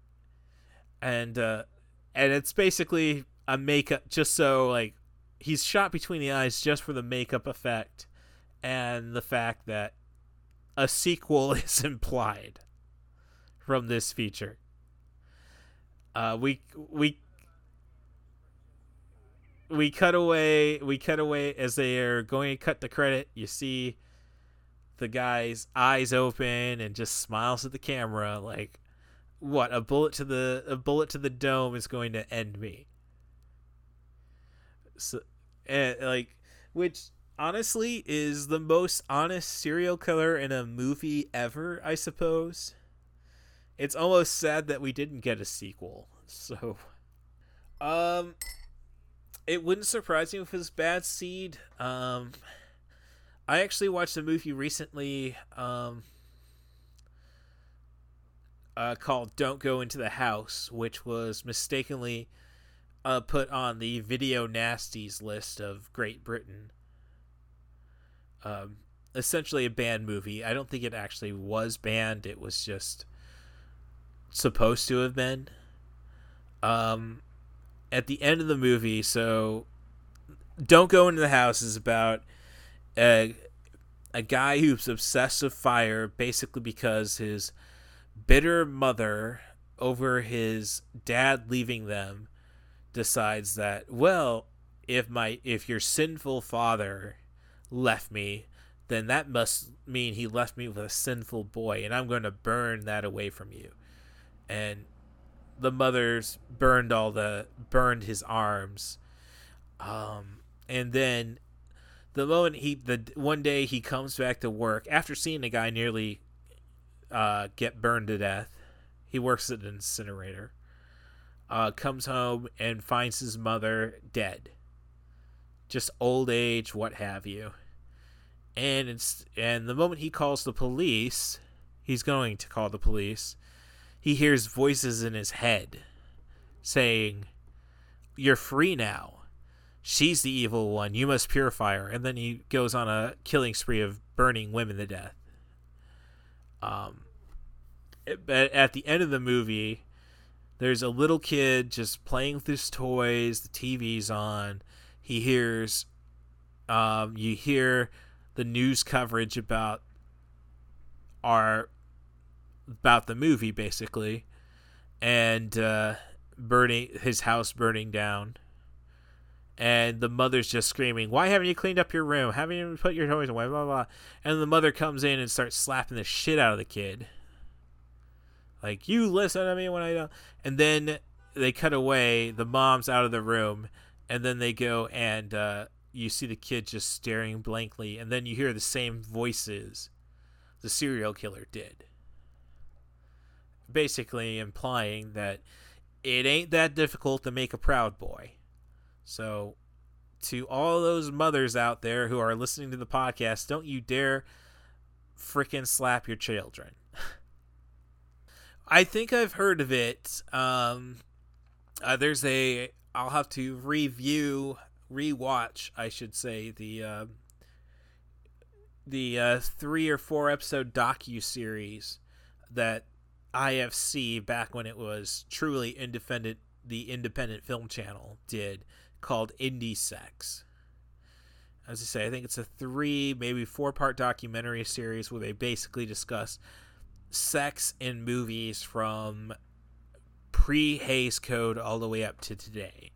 And uh and it's basically a makeup just so like he's shot between the eyes just for the makeup effect and the fact that a sequel (laughs) is implied from this feature. Uh, we we we cut away. We cut away as they are going to cut the credit. You see the guy's eyes open and just smiles at the camera, like, "What? A bullet to the a bullet to the dome is going to end me." So, and, like which honestly is the most honest serial killer in a movie ever, I suppose. It's almost sad that we didn't get a sequel. (laughs) So um it wouldn't surprise me if it was Bad Seed. Um I actually watched a movie recently um uh, called Don't Go Into the House, which was mistakenly uh, put on the video nasties list of Great Britain. Um, essentially a banned movie. I don't think it actually was banned. It was just supposed to have been. Um, at the end of the movie, so Don't Go Into the House is about a, a guy who's obsessed with fire basically because his bitter mother over his dad leaving them decides that well if my if your sinful father left me then that must mean he left me with a sinful boy and i'm going to burn that away from you and the mother's burned all the burned his arms um and then the moment he the one day he comes back to work after seeing the guy nearly uh, get burned to death. He works at an incinerator. Uh, comes home and finds his mother dead. Just old age, what have you. And it's and the moment he calls the police, he's going to call the police. He hears voices in his head saying, "You're free now. She's the evil one. You must purify her." And then he goes on a killing spree of burning women to death. Um, but at the end of the movie, there's a little kid just playing with his toys. The TV's on. He hears, um, you hear the news coverage about our about the movie basically, and uh, burning his house burning down. And the mother's just screaming, "Why haven't you cleaned up your room? Haven't you put your toys away?" Blah blah. And the mother comes in and starts slapping the shit out of the kid like you listen to me when I don't. And then they cut away. The mom's out of the room, and then they go and uh, you see the kid just staring blankly, and then you hear the same voices the serial killer did. Basically implying that it ain't that difficult to make a proud boy. So, to all those mothers out there who are listening to the podcast, don't you dare freaking slap your children. I think I've heard of it. Um, uh, there's a. I'll have to review, rewatch, I should say the uh, the uh, three or four episode docu series that IFC back when it was truly independent, the independent film channel did called Indie Sex. As I say, I think it's a three, maybe four part documentary series where they basically discuss sex in movies from pre Hays Code all the way up to today.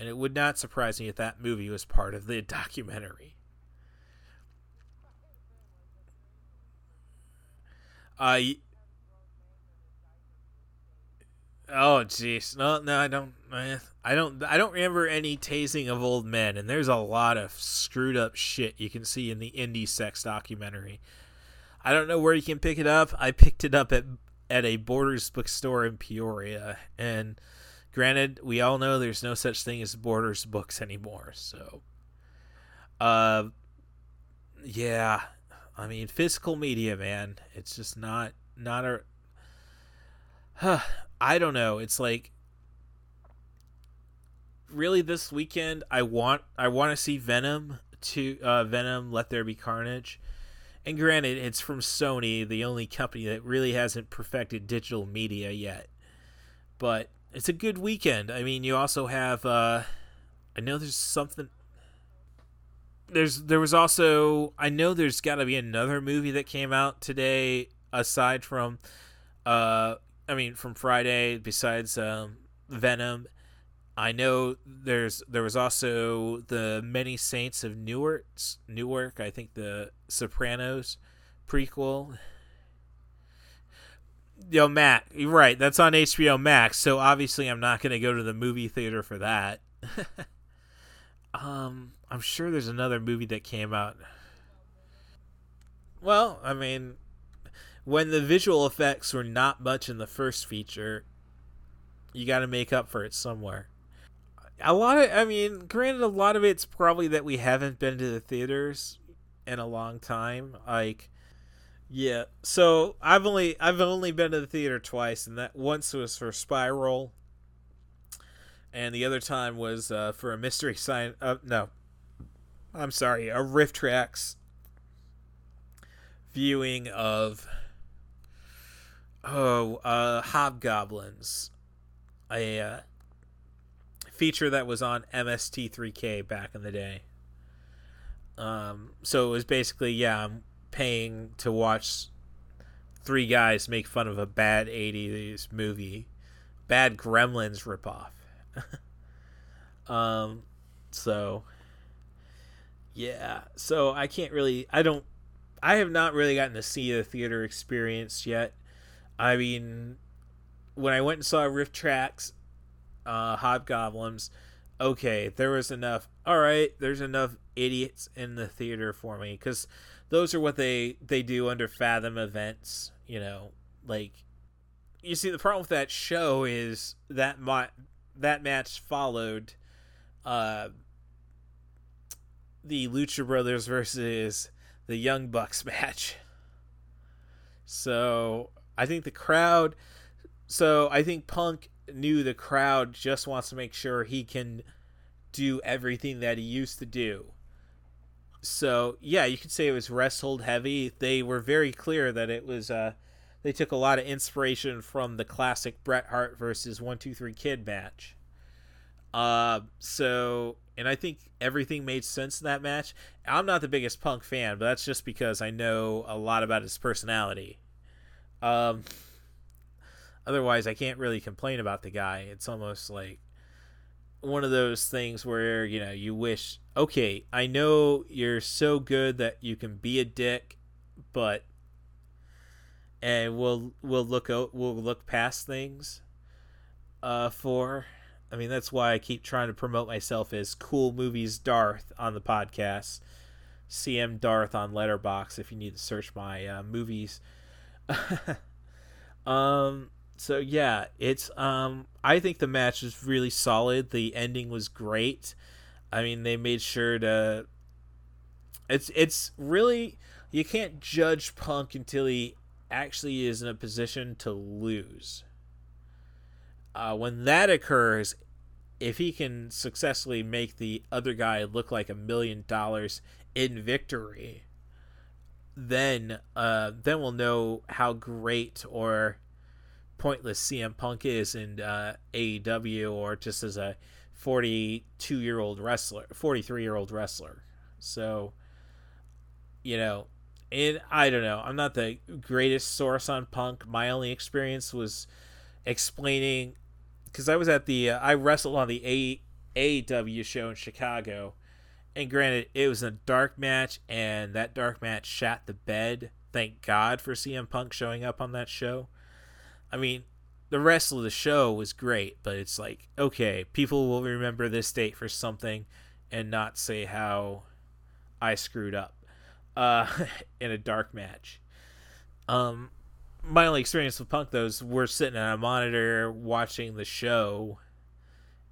And it would not surprise me if that movie was part of the (laughs) documentary. Uh, oh jeez, no, no, I don't, I don't, I don't remember any tasing of old men, and there's a lot of screwed up shit you can see in the indie sex documentary. I don't know where you can pick it up. I picked it up at at a Borders bookstore in Peoria, and granted, we all know there's no such thing as Borders books anymore. So, uh, yeah, I mean, physical media, man, it's just not not a. Huh, I don't know. It's like really this weekend. I want I want to see Venom to uh, Venom. Let there be carnage and granted, it's from Sony, the only company that really hasn't perfected digital media yet. But it's a good weekend. I mean, you also have uh I know there's something there's there was also I know there's got to be another movie that came out today aside from uh I mean from Friday besides um Venom I know there's there was also the Many Saints of Newark, Newark. I think the Sopranos prequel. Yo, Matt, you're right. That's on HBO Max. So obviously, I'm not going to go to the movie theater for that. (laughs) Um, I'm sure there's another movie that came out. Well, I mean, when the visual effects were not much in the first feature, you got to make up for it somewhere. A lot of, I mean, granted, a lot of it's probably that we haven't been to the theaters in a long time. Like, yeah. So I've only I've only been to the theater twice, and that once was for Spiral, and the other time was uh, for a Mystery sign Uh, no, I'm sorry, a RiffTrax viewing of oh uh, Hobgoblins, a uh, feature that was on MST3K back in the day. Um, so it was basically yeah, I'm paying to watch three guys make fun of a bad 80s movie, bad Gremlins ripoff. (laughs) um, so yeah, so I can't really, I don't, I have not really gotten to see the theater experience yet. I mean, when I went and saw RiffTrax, uh, Hobgoblins, okay, there was enough. All right, there's enough idiots in the theater for me because those are what they they do under Fathom events. You know, like you see, the problem with that show is that my that match followed uh, the Lucha Brothers versus the Young Bucks (laughs) match. So I think the crowd. So I think Punk knew the crowd just wants to make sure he can do everything that he used to do. So yeah, you could say it was rest hold heavy. They were very clear that it was. Uh, they took a lot of inspiration from the classic Bret Hart versus One Two Three Kid match. Uh, so and I think everything made sense in that match. I'm not the biggest Punk fan, but that's just because I know a lot about his personality. Um, otherwise, I can't really complain about the guy. It's almost like one of those things where you know you wish, okay, I know you're so good that you can be a dick, but and we'll we'll look out we'll look past things uh for I mean that's why I keep trying to promote myself as cool movies Darth on the podcast CM Darth on Letterboxd if you need to search my uh, movies (laughs) um so yeah it's um I think the match was really solid the ending was great I mean they made sure to it's it's really you can't judge Punk until he actually is in a position to lose. Uh, when that occurs, if he can successfully make the other guy look like a million dollars in victory, then uh, then we'll know how great or pointless CM Punk is in uh, AEW or just as a 42 year old wrestler, 43 year old wrestler. So, you know, and I don't know. I'm not the greatest source on punk. My only experience was explaining because I was at the uh, I wrestled on the A AEW show in Chicago, and granted it was a dark match, and that dark match shat the bed. Thank God for CM Punk showing up on that show. I mean, the rest of the show was great, but it's like okay, people will remember this date for something, and not say how I screwed up uh, (laughs) in a dark match. Um, my only experience with Punk though is we're sitting on a monitor watching the show,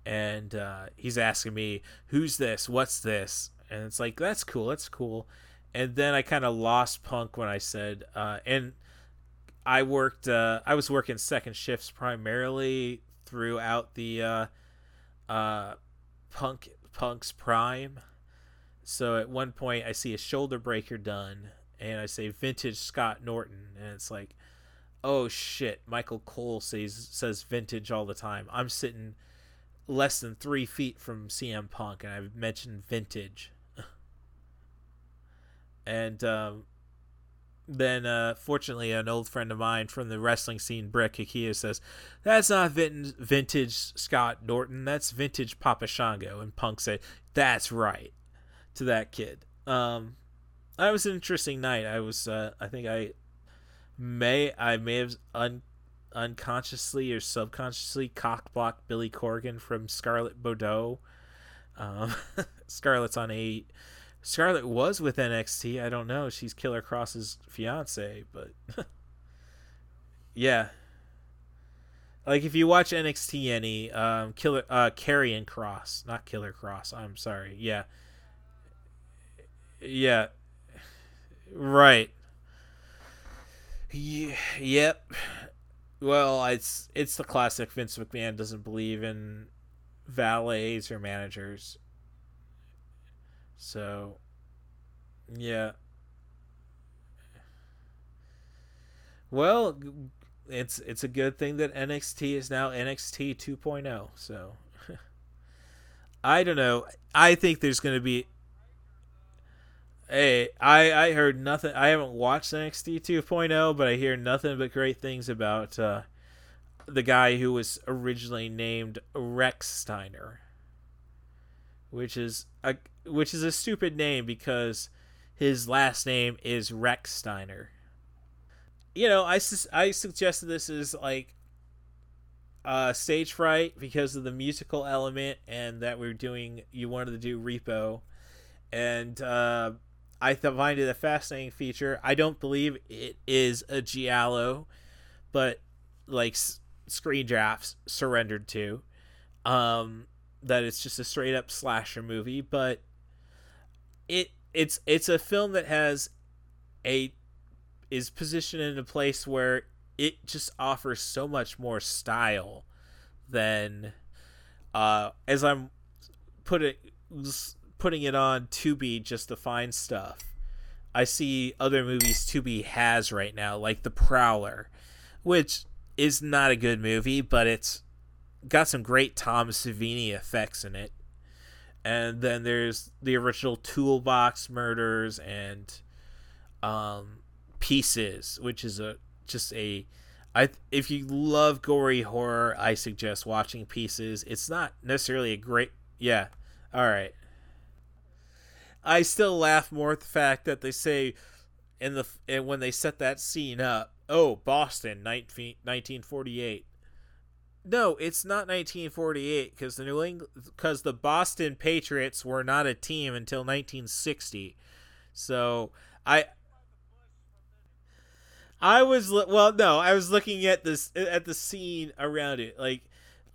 and uh, he's asking me, "Who's this? What's this?" And it's like, "That's cool. That's cool." And then I kind of lost Punk when I said, uh, and I worked. Uh, I was working second shifts primarily throughout the uh, uh, Punk Punk's prime so at one point, I see a shoulder breaker done, and I say vintage Scott Norton, and it's like, oh shit, Michael Cole says says vintage all the time. I'm sitting less than three feet from CM Punk, and I've mentioned vintage. (laughs) and um, then, uh, fortunately, an old friend of mine from the wrestling scene, Brett Kikia, says, That's not vintage Scott Norton, that's vintage Papa Shango. And Punk said, That's right to that kid. Um, that was an interesting night. I was, uh, I think I may, I may have un, unconsciously or subconsciously cockblocked Billy Corgan from Scarlett Bordeaux. Um, (laughs) Scarlett's on eight. Scarlett was with NXT. I don't know. She's Killer Kross's fiance, but (laughs) yeah. Like if you watch NXT any, um, Killer uh Karrion Kross, not Killer Kross. I'm sorry. Yeah. Yeah. Right. Yeah, yep. Well, it's it's the classic Vince McMahon doesn't believe in valets or managers. So, yeah. Well, it's it's a good thing that NXT is now NXT 2.0. So, (laughs) I don't know. I think there's going to be Hey, I I heard nothing. I haven't watched NXT 2.0, but I hear nothing but great things about uh, the guy who was originally named Rex Steiner, which is a which is a stupid name because his last name is Rechsteiner. You know, I I suggested this is like uh, stage fright because of the musical element and that we're doing. You wanted to do Repo, and uh, I find it a fascinating feature. I don't believe it is a giallo, but like s- screen drafts surrendered to. Um, that it's just a straight up slasher movie, but it it's it's a film that has a is positioned in a place where it just offers so much more style than uh as I'm put it putting it on Tubi just to find stuff. I see other movies Tubi has right now, like The Prowler, which is not a good movie, but it's got some great Tom Savini effects in it. And then there's the original Toolbox Murders and um, Pieces, which is a just a I if you love gory horror, I suggest watching Pieces. It's not necessarily a great yeah. All right. I still laugh more at the fact that they say in the and when they set that scene up, oh, Boston, 19, 1948. No, it's not 1948 because the New England because the Boston Patriots were not a team until 1960. So I I was well, no, I was looking at this at the scene around it. Like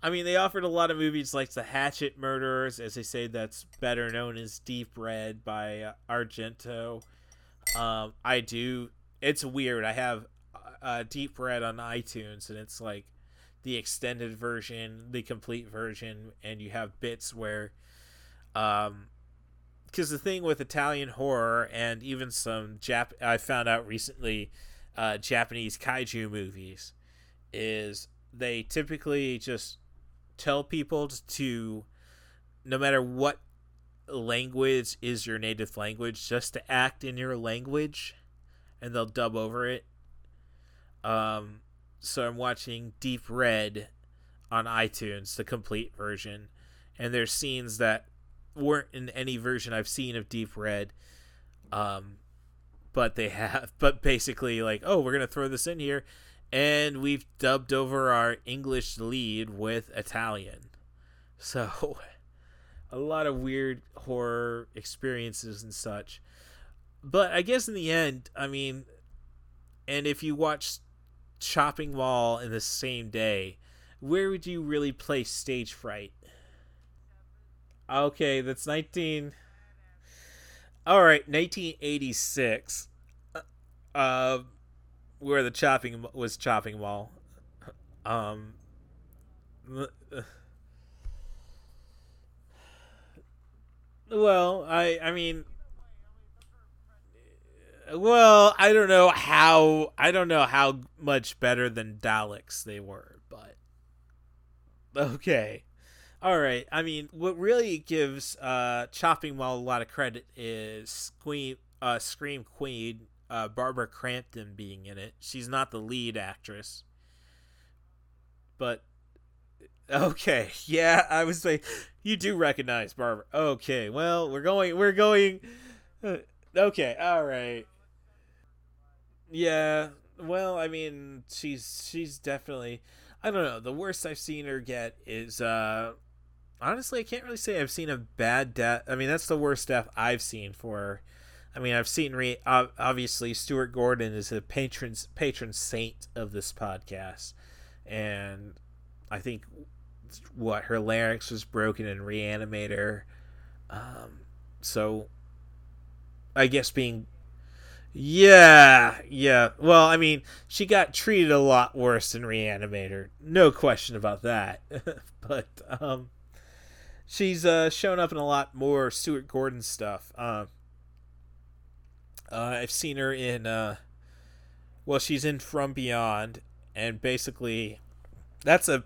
I mean, they offered a lot of movies like The Hatchet Murderers, as they say, that's better known as Deep Red by uh, Argento. Um, I do. It's weird. I have uh, Deep Red on iTunes, and it's like the extended version, the complete version, and you have bits where, um, because the thing with Italian horror and even some Jap, I found out recently, uh, Japanese kaiju movies, is they typically just tell people to no matter what language is your native language just to act in your language and they'll dub over it. Um so i'm watching deep red on itunes the complete version and there's scenes that weren't in any version i've seen of deep red um but they have (laughs) but basically like oh we're gonna throw this in here and we've dubbed over our English lead with Italian. So, (laughs) a lot of weird horror experiences and such. But I guess in the end, I mean, and if you watch Chopping Mall in the same day, where would you really place Stage Fright? Okay, that's 19. All right, 1986. Uh, where the chopping was chopping mall. Um. (sighs) Well, I I mean, well, I don't know how I don't know how much better than Daleks they were, but okay. All right. I mean, what really gives uh, Chopping Mall a lot of credit is Queen, uh, Scream Queen uh, Barbara Crampton being in it. She's not the lead actress, but okay, (laughs) yeah, I was like, you do recognize Barbara. Okay, well, we're going, we're going. Uh, okay, all right. Yeah, well, I mean, she's she's definitely. I don't know. The worst I've seen her get is uh, honestly, I can't really say I've seen a bad death. I mean, that's the worst death I've seen for. I mean, I've seen re- obviously Stuart Gordon is a patron patron saint of this podcast, and I think what her larynx was broken in Reanimator. Um, so I guess being yeah, yeah. Well, I mean, she got treated a lot worse in Reanimator. No question about that. (laughs) but um she's uh shown up in a lot more Stuart Gordon stuff. Um uh, I've seen her in uh well, she's in From Beyond and basically that's a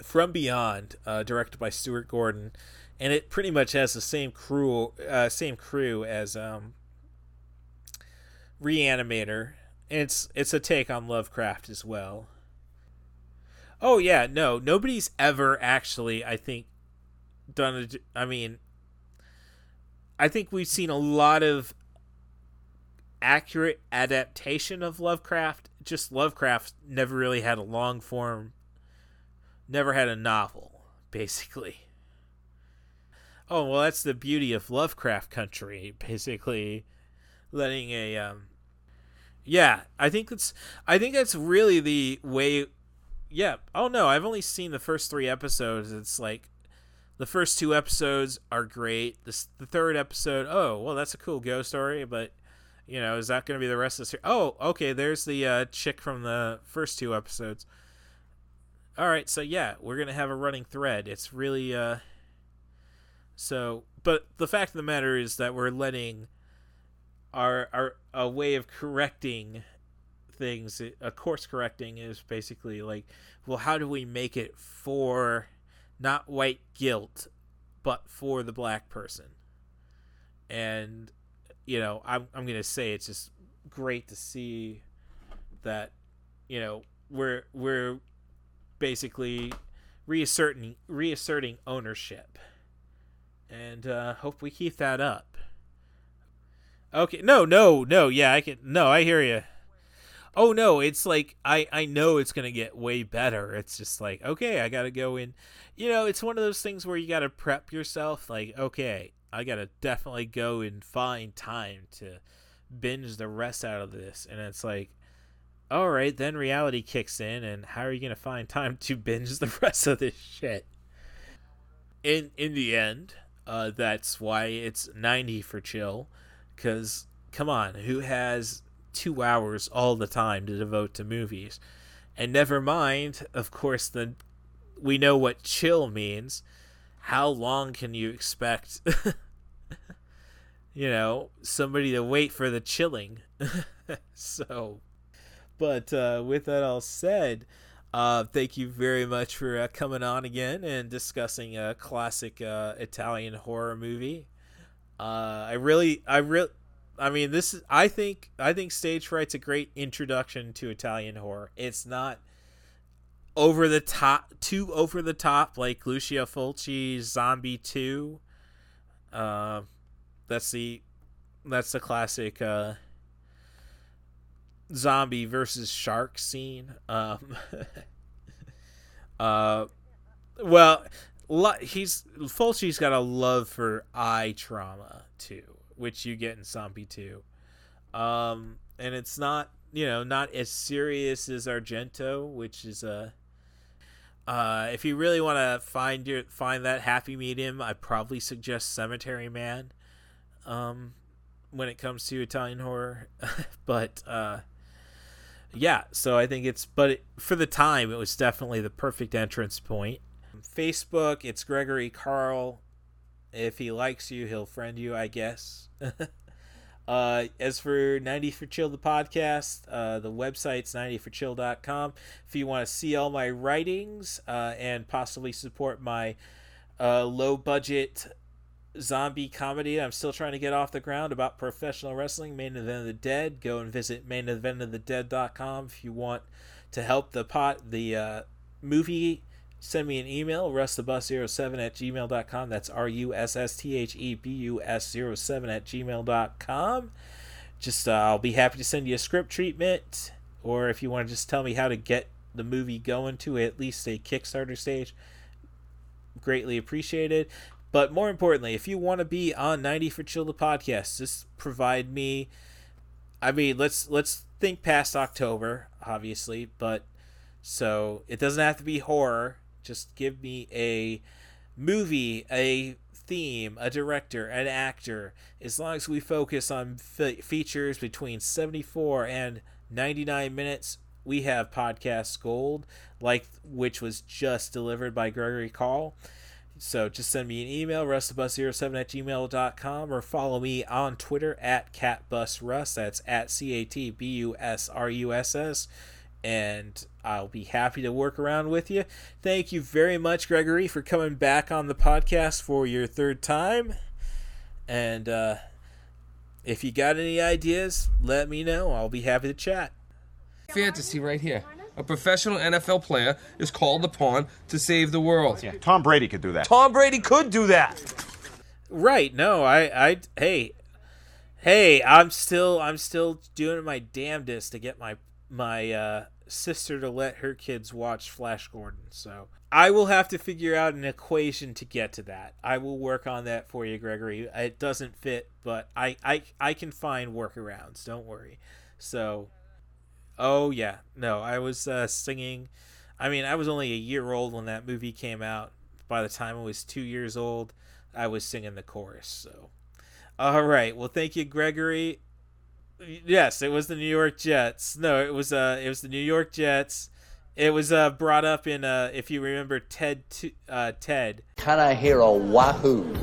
From Beyond uh directed by Stuart Gordon and it pretty much has the same crew uh same crew as um Reanimator. It's it's a take on Lovecraft as well. Oh yeah, no, nobody's ever actually, I think, done. A, I mean, I think we've seen a lot of accurate adaptation of Lovecraft. Just Lovecraft never really had a long form, never had a novel, basically. Oh well, that's the beauty of Lovecraft Country, (laughs) basically, letting a um, yeah, I think that's I think that's really the way yeah. Oh no, I've only seen the first 3 episodes. It's like the first two episodes are great. The third episode, oh, well that's a cool ghost story, but you know, is that going to be the rest of the series? Oh, okay, there's the uh, chick from the first two episodes. All right, so yeah, we're going to have a running thread. It's really uh so but the fact of the matter is that we're letting are are a way of correcting things. A course correcting is basically like well how do we make it for not white guilt but for the black person? And you know i'm, I'm gonna say it's just great to see that you know we're we're basically reasserting reasserting ownership. And uh, hope we keep that up Okay, no, no, no. Yeah, I can. No, I hear you. Oh no, it's like I I know it's gonna get way better. It's just like okay, I gotta go in. You know, it's one of those things where you gotta prep yourself. Like okay, I gotta definitely go and find time to binge the rest out of this, and it's like. All right, then reality kicks in, and how are you gonna find time to (laughs) binge the rest of this shit? In in the end, uh, that's why it's ninety for chill because, come on, who has two hours all the time to devote to movies? And never mind, of course, the we know what chill means. How long can you expect, (laughs) you know, somebody to wait for the chilling? (laughs) so, but uh, with that all said, uh, thank you very much for uh, coming on again and discussing a classic uh, Italian horror movie. Uh, I really, I really, I mean, this is. I think. I think Stage Fright's a great introduction to Italian horror. It's not over the top, too over the top like Lucio Fulci's Zombie Two. Uh, that's the, that's the classic uh, zombie versus shark scene. Um, (laughs) uh, well, he's Fulci's got a love for eye trauma too, which you get in Zombie 2. Um, and it's not, you know, not as serious as Argento, which is a. Uh, if you really want to find your find that happy medium, I probably suggest Cemetery Man. Um, when it comes to Italian horror, (laughs) but uh, yeah. So I think it's but it, for the time, it was definitely the perfect entrance point. Facebook, it's Gregory Carl. If he likes you, he'll friend you, I guess. (laughs) uh, as for 90 for Chill, the podcast, uh, the website's 90forchill.com. If you want to see all my writings uh, and possibly support my uh, low budget zombie comedy I'm still trying to get off the ground about professional wrestling, Main Event of the Dead, go and visit maineventofthedead.com if you want to help the pot the uh, movie send me an email, russthebus07 at gmail.com. That's R U S S T H E B U S 07 at gmail.com. Just, uh, I'll be happy to send you a script treatment, or if you want to just tell me how to get the movie going to at least a Kickstarter stage, greatly appreciated. But more importantly, if you want to be on 90 for Chill the podcast, just provide me I mean, let's let's think past October, obviously, but so it doesn't have to be horror. Just give me a movie, a theme, a director, an actor. As long as we focus on fe- features between 74 and 99 minutes, we have podcast gold, like which was just delivered by Gregory Call. So just send me an email, russthebus07 at gmail.com, or follow me on Twitter at catbusruss. That's at C A T B U S R U S S. And I'll be happy to work around with you. Thank you very much, Gregory, for coming back on the podcast for your third time. And uh, if you got any ideas, let me know. I'll be happy to chat. Fantasy right here. A professional NFL player is called upon to save the world. Yeah, Tom Brady could do that. Tom Brady could do that. Right. No, I I hey hey, I'm still I'm still doing my damnedest to get my my uh sister to let her kids watch Flash Gordon. So, I will have to figure out an equation to get to that. I will work on that for you, Gregory. It doesn't fit, but I I I can find workarounds. Don't worry. So, Oh yeah, no, I was uh, singing. I mean, I was only a year old when that movie came out. By the time I was two years old, I was singing the chorus. So, all right. Well, thank you, Gregory. Yes, it was the New York Jets. No, it was uh, it was the New York Jets. It was uh, brought up in uh, if you remember Ted, uh, Ted. Can I hear a wahoo?